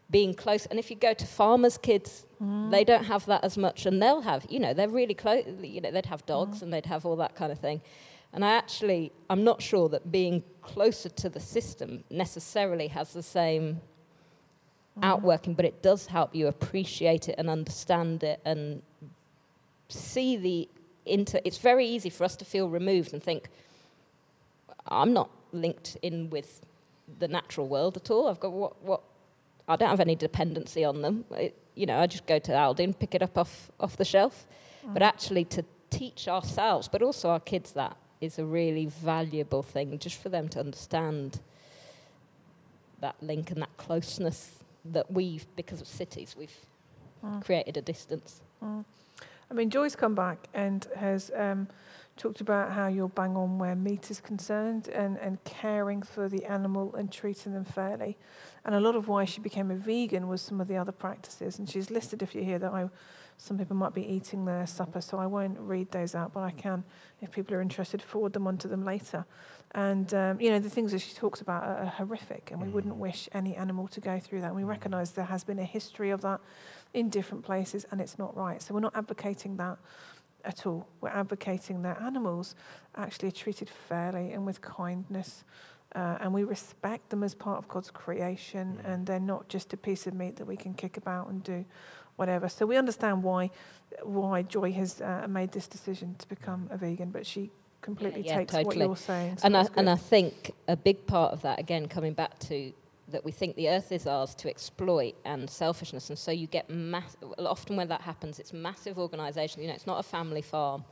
being close, and if you go to farmers' kids, mm. they don't have that as much and they'll have, you know, they're really close, you know, they'd have dogs mm. and they'd have all that kind of thing. And I actually, I'm not sure that being closer to the system necessarily has the same mm. outworking, but it does help you appreciate it and understand it and see the inter. It's very easy for us to feel removed and think, I'm not linked in with the natural world at all. I've got what, what I don't have any dependency on them. It, you know, I just go to Aldi and pick it up off, off the shelf. Mm. But actually, to teach ourselves, but also our kids, that is a really valuable thing, just for them to understand that link and that closeness that we've, because of cities, we've mm. created a distance. Mm. I mean, Joy's come back and has um, talked about how you're bang on where meat is concerned and, and caring for the animal and treating them fairly. And a lot of why she became a vegan was some of the other practices. And she's listed a few here that I, some people might be eating their supper, so I won't read those out, but I can, if people are interested, forward them onto them later. And, um, you know, the things that she talks about are, are horrific, and we wouldn't mm. wish any animal to go through that. And we recognise there has been a history of that in different places, and it's not right. So we're not advocating that at all. We're advocating that animals actually are treated fairly and with kindness. Uh, and we respect them as part of God's creation, mm. and they're not just a piece of meat that we can kick about and do whatever. So we understand why why Joy has uh, made this decision to become a vegan, but she completely yeah, yeah, takes totally. what you're saying. So and I, and I think a big part of that, again, coming back to that we think the earth is ours to exploit and selfishness. And so you get mass- often when that happens, it's massive organisation. You know, it's not a family farm,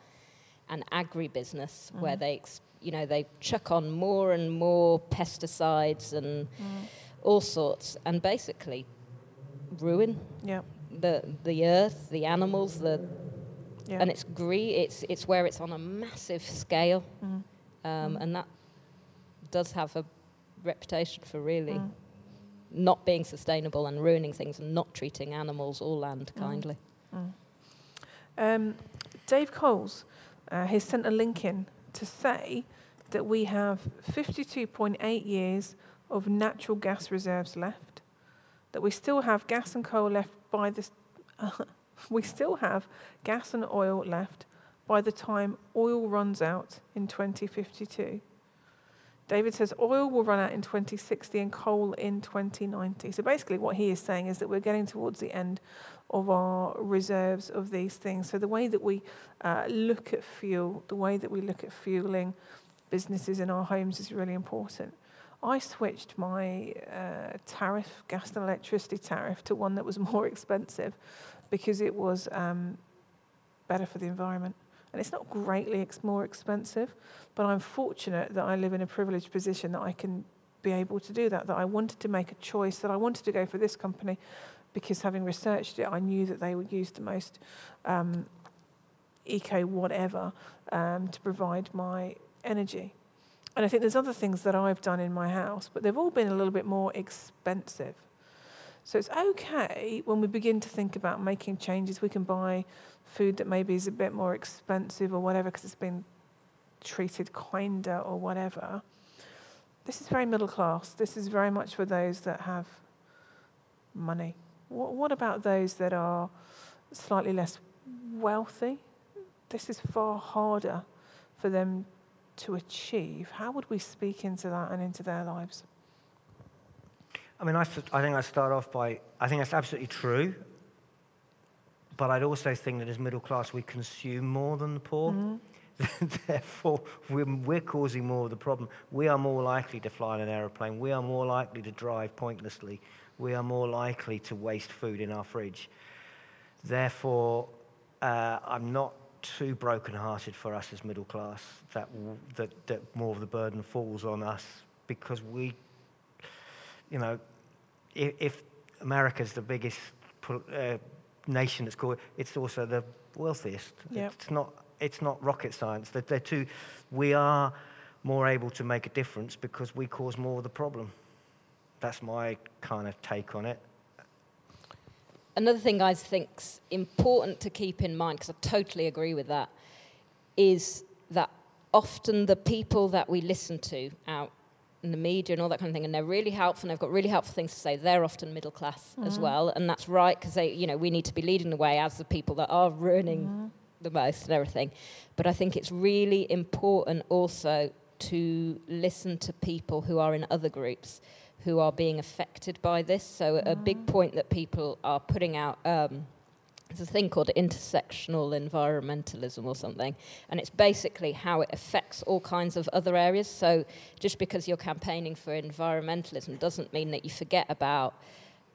an agribusiness mm. where they, ex- you know, they chuck on more and more pesticides and mm. all sorts, and basically ruin yep. The the earth, the animals, the yep. and it's gre- It's it's where it's on a massive scale, mm. Um, and that does have a reputation for really mm not being sustainable and ruining things and not treating animals or land mm. kindly. Mm. Um, Dave Coles uh, has sent a link in to say that we have 52.8 years of natural gas reserves left, that we still have gas and coal left by this. Uh, [LAUGHS] we still have gas and oil left by the time oil runs out in 2052. David says oil will run out in 2060 and coal in 2090. So basically, what he is saying is that we're getting towards the end of our reserves of these things. So the way that we uh, look at fuel, the way that we look at fueling businesses in our homes is really important. I switched my uh, tariff, gas and electricity tariff, to one that was [LAUGHS] more expensive because it was um, better for the environment. And it's not greatly ex- more expensive, but I'm fortunate that I live in a privileged position that I can be able to do that. That I wanted to make a choice, that I wanted to go for this company because having researched it, I knew that they would use the most um, eco whatever um, to provide my energy. And I think there's other things that I've done in my house, but they've all been a little bit more expensive. So it's okay when we begin to think about making changes. We can buy food that maybe is a bit more expensive or whatever because it's been treated kinder or whatever. This is very middle class. This is very much for those that have money. What, what about those that are slightly less wealthy? This is far harder for them to achieve. How would we speak into that and into their lives? I mean, I, I think I start off by, I think that's absolutely true. But I'd also think that as middle class, we consume more than the poor. Mm-hmm. [LAUGHS] Therefore, we're, we're, causing more of the problem. We are more likely to fly in an aeroplane. We are more likely to drive pointlessly. We are more likely to waste food in our fridge. Therefore, uh, I'm not too broken-hearted for us as middle class that, that, that more of the burden falls on us because we, you know, if, if America's the biggest uh, nation that's called, it's also the wealthiest. Yep. It's not, it's not rocket science. They're, they're two, we are, more able to make a difference because we cause more of the problem. That's my kind of take on it. Another thing I think's important to keep in mind, because I totally agree with that, is that often the people that we listen to out in the media and all that kind of thing, and they're really helpful and they've got really helpful things to say, they're often middle class mm-hmm. as well. And that's right, because they, you know, we need to be leading the way as the people that are ruining mm-hmm. the most and everything. But I think it's really important also to listen to people who are in other groups who are being affected by this. So, mm. a big point that people are putting out. Um, there's a thing called intersectional environmentalism or something, and it's basically how it affects all kinds of other areas. So, just because you're campaigning for environmentalism doesn't mean that you forget about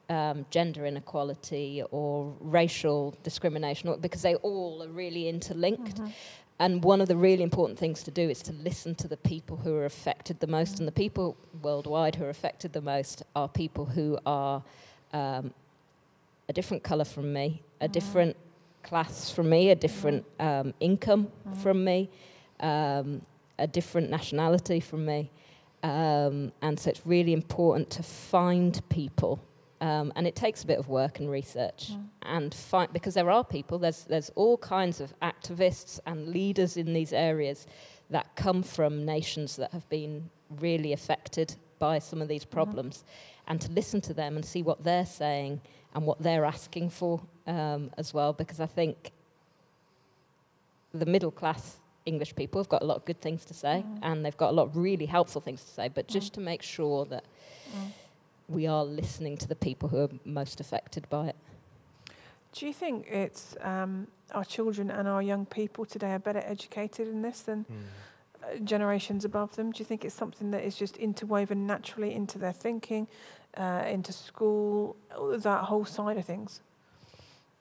um, gender inequality or racial discrimination, because they all are really interlinked. Mm-hmm. And one of the really important things to do is to listen to the people who are affected the most. And the people worldwide who are affected the most are people who are um, a different colour from me, a mm-hmm. different class from me, a different um, income mm-hmm. from me, um, a different nationality from me. Um, and so it's really important to find people um, and it takes a bit of work and research mm. and fight because there are people there's there's all kinds of activists and leaders in these areas that come from nations that have been really affected by some of these mm-hmm. problems and to listen to them and see what they're saying and what they're asking for um, as well because I think the middle class English people have got a lot of good things to say mm. and they've got a lot of really helpful things to say but just mm. to make sure that we are listening to the people who are most affected by it. Do you think it's um, our children and our young people today are better educated in this than mm. generations above them? Do you think it's something that is just interwoven naturally into their thinking, uh, into school, that whole side of things?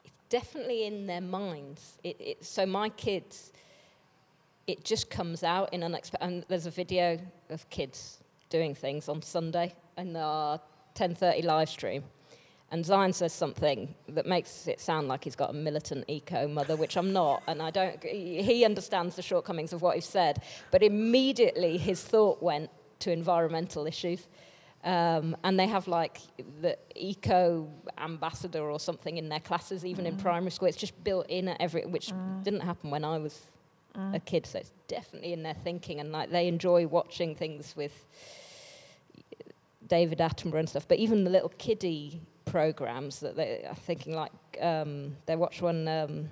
It's definitely in their minds. It, it, so my kids, it just comes out in unexpected. And there's a video of kids doing things on Sunday, and our 10:30 live stream, and Zion says something that makes it sound like he's got a militant eco mother, which I'm not, and I don't. He understands the shortcomings of what he's said, but immediately his thought went to environmental issues. Um, and they have like the eco ambassador or something in their classes, even mm. in primary school. It's just built in at every, which mm. didn't happen when I was mm. a kid. So it's definitely in their thinking, and like they enjoy watching things with David Attenborough and stuff, but even the little kiddie programs that they are thinking like um, they watch one um,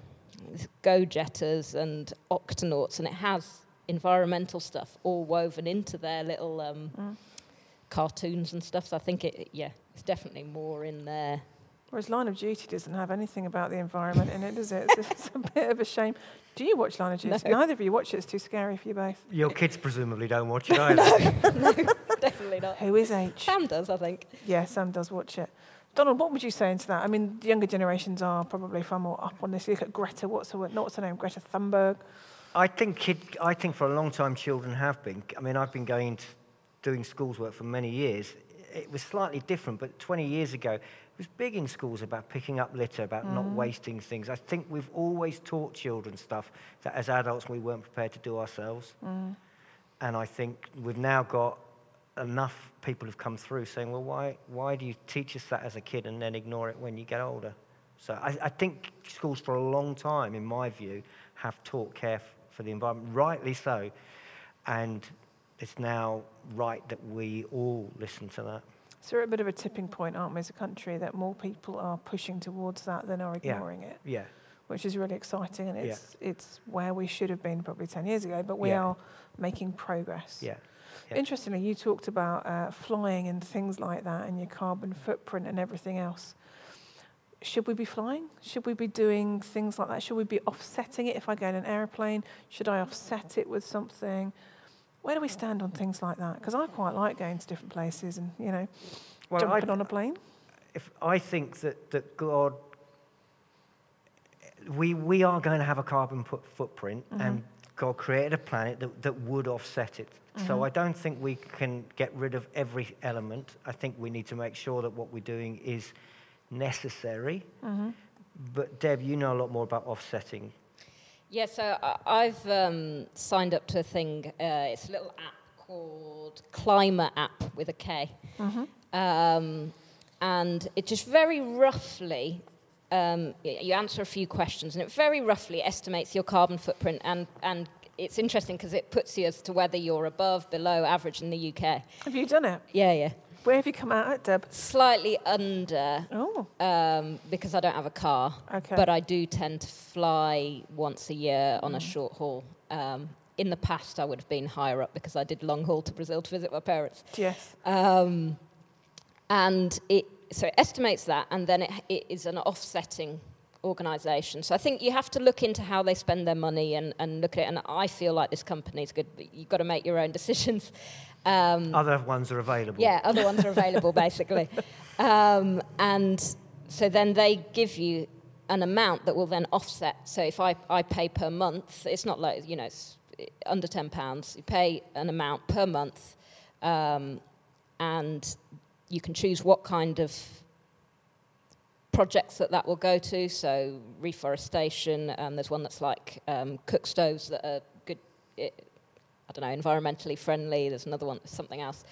Go Jetters and Octonauts, and it has environmental stuff all woven into their little um, mm. cartoons and stuff. So I think it, yeah, it's definitely more in there. Whereas Line of Duty doesn't have anything about the environment in it, does it? It's, it's a bit of a shame. Do you watch Line of Duty? No. Neither of you watch it. It's too scary for you both. Your kids presumably don't watch it [LAUGHS] either. no, [LAUGHS] no, definitely not. Who is H? Sam does, I think. Yeah, Sam does watch it. Donald, what would you say into that? I mean, the younger generations are probably far more up on this. You look at Greta. What's her, not what's her name? Greta Thunberg. I think kid, I think for a long time children have been. I mean, I've been going to doing schools work for many years. It was slightly different, but 20 years ago, was big in schools about picking up litter, about mm. not wasting things. I think we've always taught children stuff that as adults we weren't prepared to do ourselves. Mm. And I think we've now got enough people who've come through saying, well, why, why do you teach us that as a kid and then ignore it when you get older? So I, I think schools for a long time, in my view, have taught care for the environment, rightly so. And it's now right that we all listen to that. So we're at a bit of a tipping point, aren't we, as a country, that more people are pushing towards that than are ignoring yeah. it. Yeah. Which is really exciting, and it's yeah. it's where we should have been probably ten years ago, but we yeah. are making progress. Yeah. yeah. Interestingly, you talked about uh, flying and things like that, and your carbon footprint and everything else. Should we be flying? Should we be doing things like that? Should we be offsetting it if I go in an airplane? Should I offset it with something? Where do we stand on things like that? Because I quite like going to different places and, you know, well, jumping I, on a plane. If I think that, that God, we, we are going to have a carbon footprint, mm-hmm. and God created a planet that, that would offset it. Mm-hmm. So I don't think we can get rid of every element. I think we need to make sure that what we're doing is necessary. Mm-hmm. But Deb, you know a lot more about offsetting yeah, so I've um, signed up to a thing. Uh, it's a little app called Klima App with a K. Um, and it just very roughly, um, you answer a few questions, and it very roughly estimates your carbon footprint. And, and it's interesting because it puts you as to whether you're above, below average in the UK. Have you done it? Yeah, yeah. Where have you come out at, Deb? Slightly under Oh, um, because I don't have a car. Okay. But I do tend to fly once a year on a short haul. Um, in the past, I would have been higher up because I did long haul to Brazil to visit my parents. yes. Um, and it so it estimates that, and then it, it is an offsetting organisation. So I think you have to look into how they spend their money and, and look at it. And I feel like this company is good, but you've got to make your own [LAUGHS] decisions. Um, Other ones are available. yeah, other ones are available basically. [LAUGHS] Um, and so then they give you an amount that will then offset. So if I, I pay per month, it's not like, you know, it's under £10. You pay an amount per month um, and you can choose what kind of projects that that will go to. So reforestation, um, there's one that's like um, cook stoves that are good, eh, I don't know, environmentally friendly. There's another one, something else.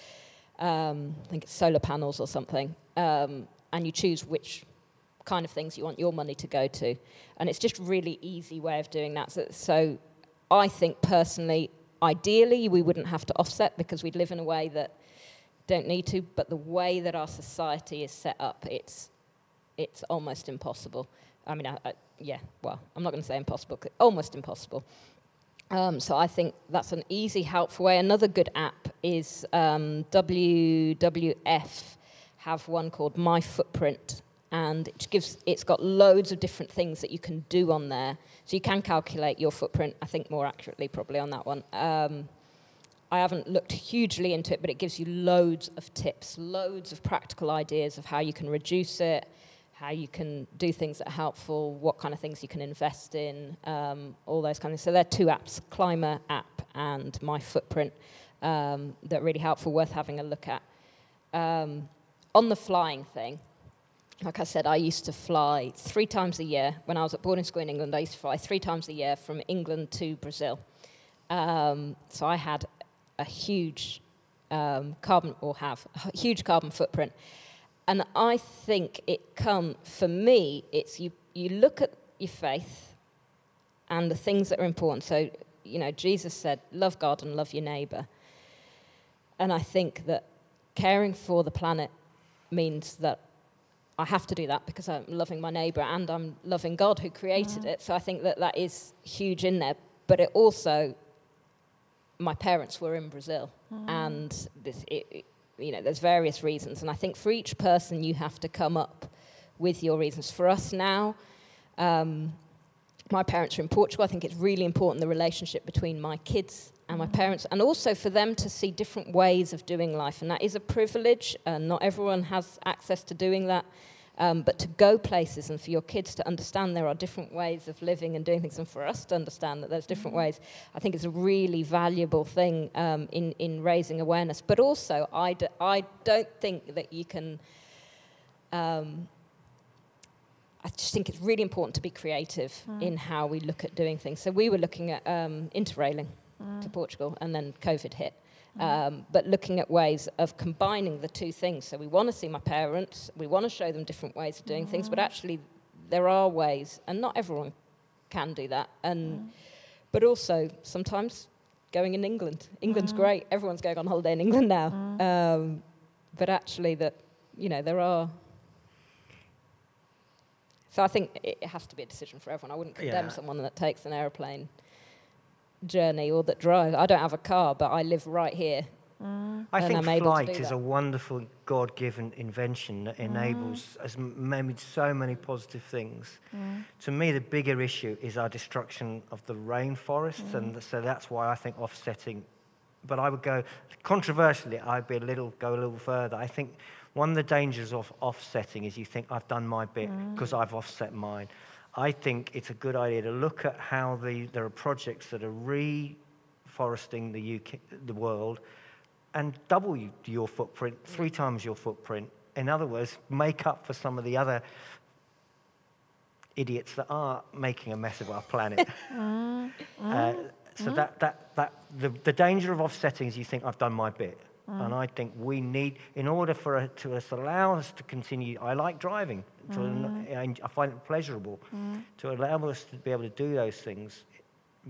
Um, I think it's solar panels or something. Um, and you choose which kind of things you want your money to go to. And it's just really easy way of doing that. So, so I think personally, ideally, we wouldn't have to offset because we'd live in a way that don't need to. But the way that our society is set up, it's it's almost impossible. I mean, I, I, yeah, well, I'm not going to say impossible, almost impossible. Um, so I think that's an easy, helpful way. Another good app is um, WWF have one called My Footprint, and it gives it's got loads of different things that you can do on there. So you can calculate your footprint. I think more accurately probably on that one. Um, I haven't looked hugely into it, but it gives you loads of tips, loads of practical ideas of how you can reduce it, how you can do things that are helpful, what kind of things you can invest in, um, all those kind of things. So there are two apps, Klima app and My Footprint, um, that are really helpful, worth having a look at. Um, on the flying thing, like I said, I used to fly three times a year. When I was at boarding school in England, I used to fly three times a year from England to Brazil. Um, so I had a huge um, carbon, or have a huge carbon footprint. And I think it come for me. It's you. You look at your faith and the things that are important. So you know, Jesus said, "Love God and love your neighbor." And I think that caring for the planet means that I have to do that because I'm loving my neighbor and I'm loving God who created it. So I think that that is huge in there. But it also, my parents were in Brazil, mm. and this, it, it- you know, there's various reasons, and I think for each person you have to come up with your reasons. For us now, um, my parents are in Portugal. I think it's really important the relationship between my kids and my parents, and also for them to see different ways of doing life. And that is a privilege, and not everyone has access to doing that. Um, but to go places and for your kids to understand there are different ways of living and doing things, and for us to understand that there's different ways, I think it's a really valuable thing um, in, in raising awareness. But also, I, d- I don't think that you can. Um, I just think it's really important to be creative in how we look at doing things. So we were looking at um, interrailing to Portugal, and then COVID hit. Mm-hmm. Um, but looking at ways of combining the two things. So we want to see my parents, we want to show them different ways of doing things, but mm-hmm. actually there are ways, and not everyone can do that. And mm-hmm. but also sometimes going in England. England's great. Everyone's going on holiday in England now. Um, but actually, that you know there are. So I think it it has to be a decision for everyone. I wouldn't condemn Yeah. someone that takes an aeroplane journey or that drive. I don't have a car, but I live right here. Mm. I think I'm able to flight is that. a wonderful God-given invention that mm. enables, has m- made so many positive things. Mm. To me, the bigger issue is our destruction of the rainforests, and so that's why I think offsetting. But I would go controversially. I'd be a little go a little further. I think one of the dangers of offsetting is you think I've done my bit because I've offset mine. I think it's a good idea to look at how the, there are projects that are reforesting the UK, the world, and double your footprint, three times your footprint. In other words, make up for some of the other idiots that are making a mess of our planet. [LAUGHS] [LAUGHS] Uh, So that, that, that the, the danger of offsetting is you think I've done my bit. And I think we need, in order for it to allow us to continue, I like driving, to, I mm. I find it pleasurable. Mm. To allow us to be able to do those things,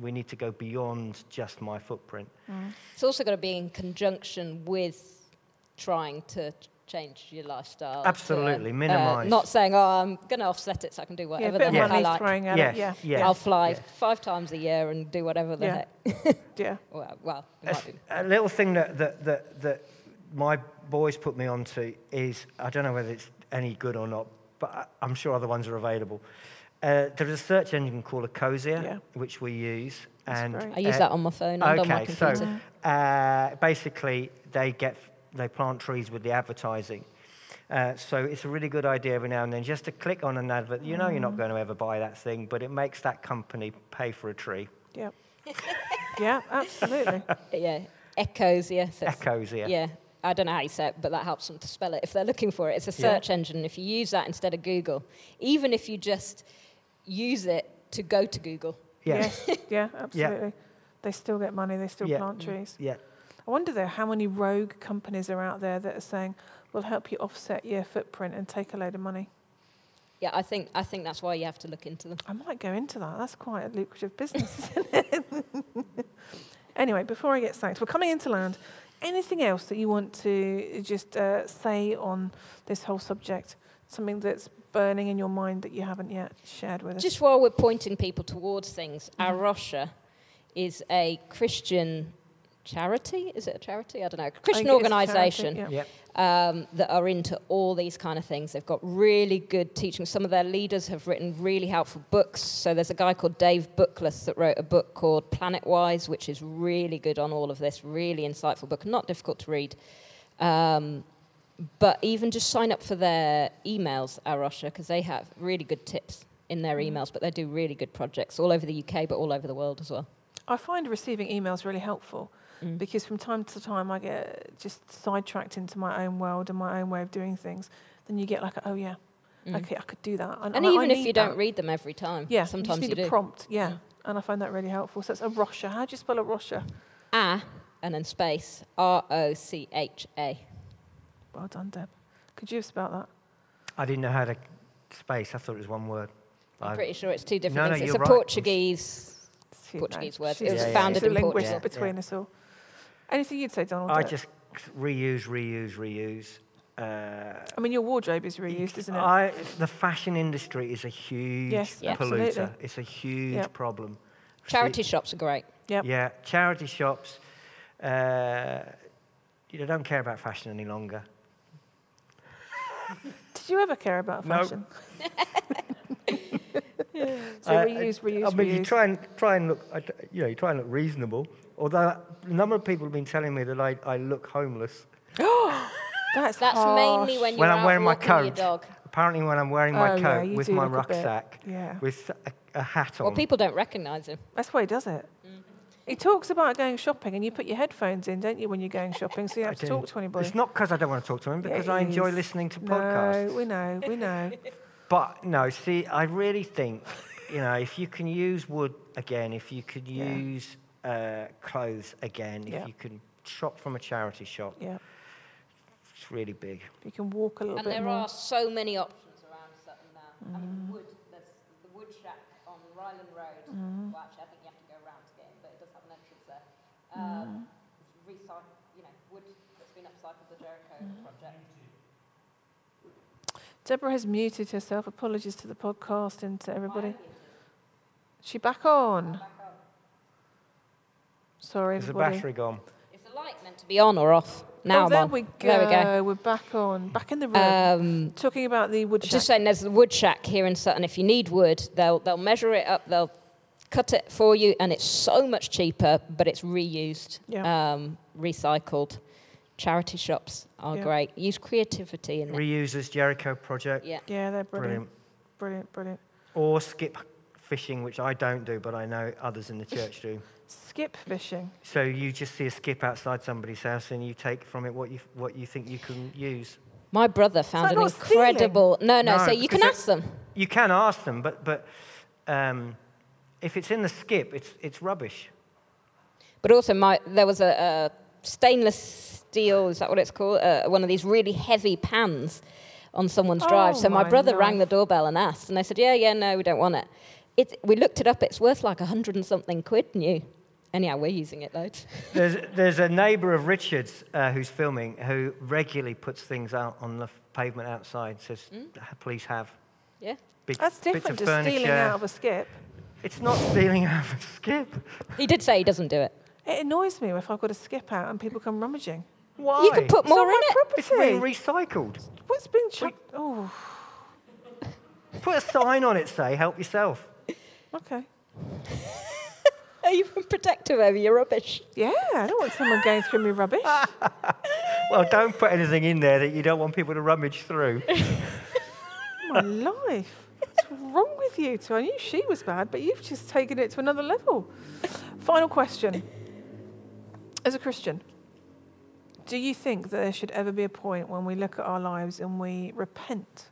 we need to go beyond just my footprint. Mm. It's also got to be in conjunction with trying to change your lifestyle. to, Absolutely, uh, minimise. not saying, oh, I'm going to offset it so I can do whatever bit of the heck I like. throwing at Yes, it. Yeah. yes. I'll fly Yeah. five times a year and do whatever the Yeah. heck. [LAUGHS] Yeah. well, well, it A, be. a little thing that, that, that, that my boys put me onto is I don't know whether it's any good or not, but I- I'm sure other ones are available. Uh, there's a search engine called Ecosia, Yeah. which we use. That's and great. I use uh, that on my phone and on my Okay, so computer. uh, basically they get they plant trees with the advertising. Uh, so it's a really good idea every now and then just to click on an advert. You know you're not going to ever buy that thing, but it makes that company pay for a tree. [LAUGHS] [LAUGHS] Yeah. yeah, absolutely. yeah, Echoes, yeah. so it's- Ecosia. Yeah, I don't know how you say it, but that helps them to spell it if they're looking for it. It's a Yeah. search engine. If you use that instead of Google, even if you just use it to go to Google, Yeah. Yes. [LAUGHS] Yeah, absolutely. They still get money. They still Yeah. plant mm. trees. Yeah. I wonder though how many rogue companies are out there that are saying, "We'll help you offset your footprint and take a load of money." yeah, I think I think that's why you have to look into them. I might go into that. That's quite a lucrative business, isn't it? [LAUGHS] anyway, before I get sacked, we're coming into land. Anything else that you want to just uh, say on this whole subject? Something that's burning in your mind that you haven't yet shared with us? Just while we're pointing people towards things, Mhm. Arosha is a Christian charity. Is it a charity? I don't know. Christian it is charity, organisation yeah. Yep. um, that are into all these kind of things. They've got really good teaching. Some of their leaders have written really helpful books. So there's a guy called Dave Bookless that wrote a book called Planet Wise, which is really good on all of this. Really insightful book, not difficult to read. Um, but even just sign up for their emails, A Rocha, because they have really good tips in their Mm. emails. But they do really good projects all over the UK, but all over the world as well. I find receiving emails really helpful Mm. because from time to time I get just sidetracked into my own world and my own way of doing things. Then you get like, oh yeah, Mm. okay, I could do that. And I- I even if need you don't read them every time, yeah, sometimes you you, just need do. a prompt. Yeah, Mm. and I find that really helpful. So it's A Rocha. How do you spell A Rocha? A and then space R O C H A. Well done, Deb. Could you have spelled that? I didn't know how to space. I thought it was one word. I'm I- pretty sure it's two different No, no, things. it's you're a right. Portuguese. Portuguese no, word. she's It was a- founded she's a in linguist Portugal. between Yeah. us all. Anything you'd say, Donald? I Deb? just reuse, reuse, reuse. Uh, I mean, your wardrobe is reused, isn't it? I, the fashion industry is a huge Yes, Yeah. polluter. absolutely. It's a huge Yep. problem. Charity shops are great. Yep. Yeah, charity shops. Uh, you know, don't care about fashion any longer. Did you ever care about No. fashion? [LAUGHS] [LAUGHS] so I- reuse, reuse, I mean, you try and try and look. You know, you try and look reasonable. Although a number of people have been telling me that I, I look homeless. [GASPS] That's, That's harsh. mainly when you're When I'm out wearing my walking your coat. dog. Apparently, when I'm wearing oh, my Oh, coat you with my look a bit- rucksack, Yeah, with a, a hat on. Well, people don't recognise him. that's why he does it. He talks about going shopping, and you put your headphones in, don't you, when you're going shopping, so you I have to do. talk to anybody. It's not because I don't want to talk to him, because it I enjoy is. listening to podcasts. No, podcasts. we know, we know. [LAUGHS] But no, see, I really think, you know, if you can use wood again, if you could Yeah. use uh, clothes again, if you can shop from a charity shop, Yeah, it's really big. you can walk a little And bit And there more. are so many options around Sutton now. Uh, I mean, mm. wood, there's the wood shack on Ryland Road. Mm. Well, actually, I think you have to go around to get in, but it does have an entrance there. Um, mm. It's recycled, you know, wood that's been upcycled, the Jericho project. Deborah has muted herself. Apologies to the podcast and to everybody. She back on. Sorry, Is the battery gone? Is the light meant to be on or off? Now oh, I'm there on. we go. There we go. We're back on. Back in the room. Um, Talking about the wood Just saying, there's the wood shack here in Sutton. If you need wood, they'll they'll measure it up, they'll cut it for you, and it's so much cheaper, but it's reused, Yeah. um, recycled. Charity shops are Yeah. great. Use creativity in it. Reusers Jericho project, Yeah. Yeah, they're brilliant. brilliant. Brilliant, brilliant. Or skip fishing, which I don't do, but I know others in the [LAUGHS] church do. Skip fishing. So you just see a skip outside somebody's house, and you take from it what you what you think you can use. My brother found an not stealing? incredible. No, no. No, so you can because it- ask them. You can ask them, but but um, if it's in the skip, it's it's rubbish. But also, my, there was a, a stainless steel, is that what it's called? Uh, one of these really heavy pans on someone's drive. Oh, So my my brother rang the doorbell and asked, and they said, yeah, yeah, no, we don't want it. it we looked it up, it's worth like a hundred and something quid new. Anyhow, we're using it loads. [LAUGHS] There's, there's a neighbour of Richard's uh, who's filming who regularly puts things out on the pavement outside, says, please have. Yeah. Bits, That's bits of different to furniture. stealing out of a skip. It's not stealing out of a skip. He did say he doesn't do it. It annoys me if I've got a skip out and people come rummaging. Why? You could put It's more on in my it. property. It's being recycled. What's been chucked? Oh, Put a sign on it, say, help yourself. okay. [LAUGHS] Are you [LAUGHS] protective over your rubbish? Yeah, I don't want someone going through my rubbish. [LAUGHS] Well, don't put anything in there that you don't want people to rummage through. [LAUGHS] my life. What's wrong with you two? I knew she was bad, but you've just taken it to another level. Final question. As a Christian, do you think that there should ever be a point when we look at our lives and we repent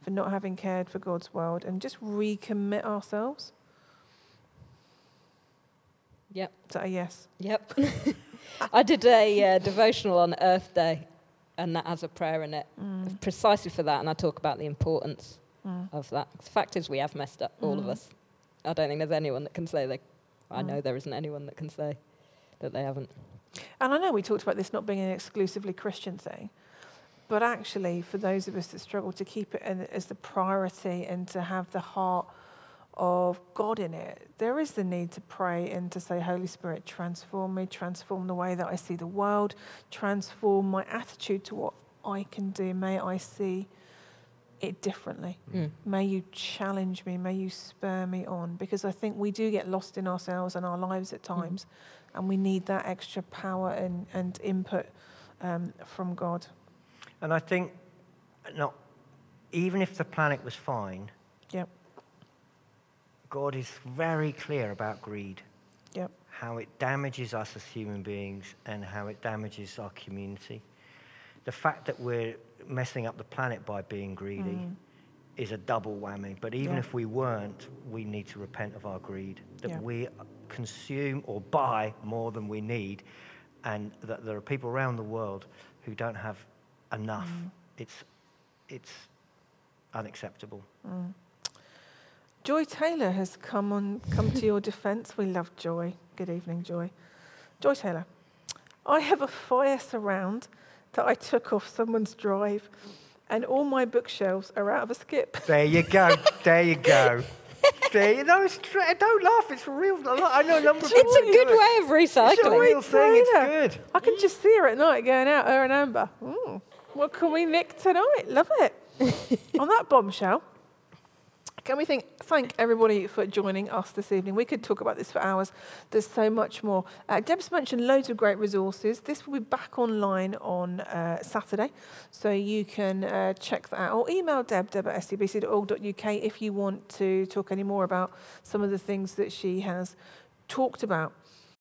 for not having cared for God's world and just recommit ourselves? Yep. Is that a yes? Yep. [LAUGHS] I did a uh, devotional on Earth Day, and that has a prayer in it, Mm. precisely for that. And I talk about the importance of that. The fact is, we have messed up, all of Mm. us. I don't think there's anyone that can say they. I Mm. know there isn't anyone that can say that they haven't. And I know we talked about this not being an exclusively Christian thing, but actually, for those of us that struggle to keep it in, as the priority and to have the heart of God in it, there is the need to pray and to say, Holy Spirit, transform me, transform the way that I see the world, transform my attitude to what I can do. May I see it differently. Mm. May you challenge me. May you spur me on. Because I think we do get lost in ourselves and our lives at times, and we need that extra power and, and input um, from God. And I think, not even if the planet was fine, Yep. God is very clear about greed, Yep. how it damages us as human beings and how it damages our community. The fact that we're messing up the planet by being greedy Mm. is a double whammy. But even Yeah. if we weren't, we need to repent of our greed, that Yeah. we consume or buy more than we need, and that there are people around the world who don't have enough. Mm. It's, it's unacceptable. Joy Taylor has come on come to your defence. We love Joy. Good evening, Joy. Joy Taylor, I have a fire surround that I took off someone's drive, and all my bookshelves are out of a skip. There you go. there you go. There you know, it's tra- don't laugh. It's real. I know a number of people. It's a good do it. way of recycling. It's a real thing. It's good. I can just see her at night going out, her and Amber. Mm, what can we nick tonight? Love it. [LAUGHS] On that bombshell, can we think, thank everybody for joining us this evening? We could talk about this for hours. There's so much more. Uh, Deb's mentioned loads of great resources. This will be back online on uh, Saturday, so you can uh, check that out. Or email Deb, deb at stbc.org.uk if you want to talk any more about some of the things that she has talked about.